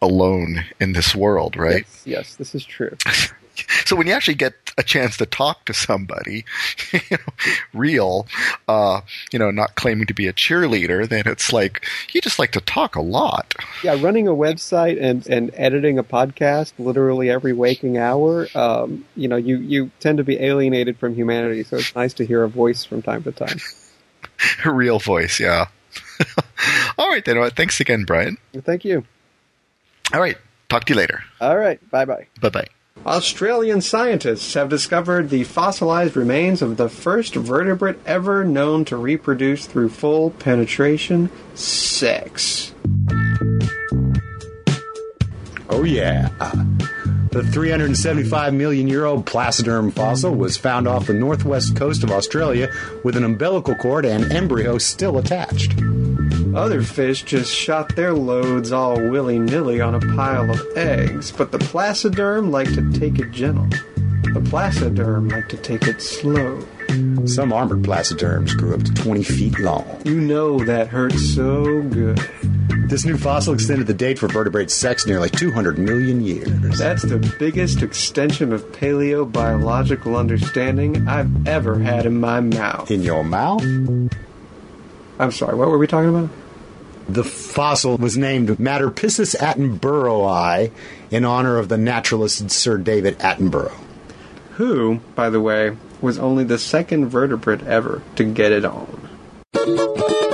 alone in this world, right? Yes, yes, this is true. So when you actually get a chance to talk to somebody, you know, real, uh, you know, not claiming to be a cheerleader, then it's like you just like to talk a lot. Yeah, running a website and, and editing a podcast literally every waking hour, um, you know, you, you tend to be alienated from humanity, so it's nice to hear a voice from time to time. A real voice, yeah. All right, then. Well, thanks again, Brian. Thank you. All right, talk to you later. All right, bye bye. Bye bye. Australian scientists have discovered the fossilized remains of the first vertebrate ever known to reproduce through full penetration sex. Oh, yeah. The 375 million year old placoderm fossil was found off the northwest coast of Australia with an umbilical cord and embryo still attached. Other fish just shot their loads all willy nilly on a pile of eggs, but the placoderm liked to take it gentle. The placoderm liked to take it slow. Some armored placoderms grew up to 20 feet long. You know that hurts so good. This new fossil extended the date for vertebrate sex nearly 200 million years. That's the biggest extension of paleobiological understanding I've ever had in my mouth. In your mouth? I'm sorry, what were we talking about? The fossil was named Materpiscis attenboroughi in honor of the naturalist Sir David Attenborough. Who, by the way, was only the second vertebrate ever to get it on.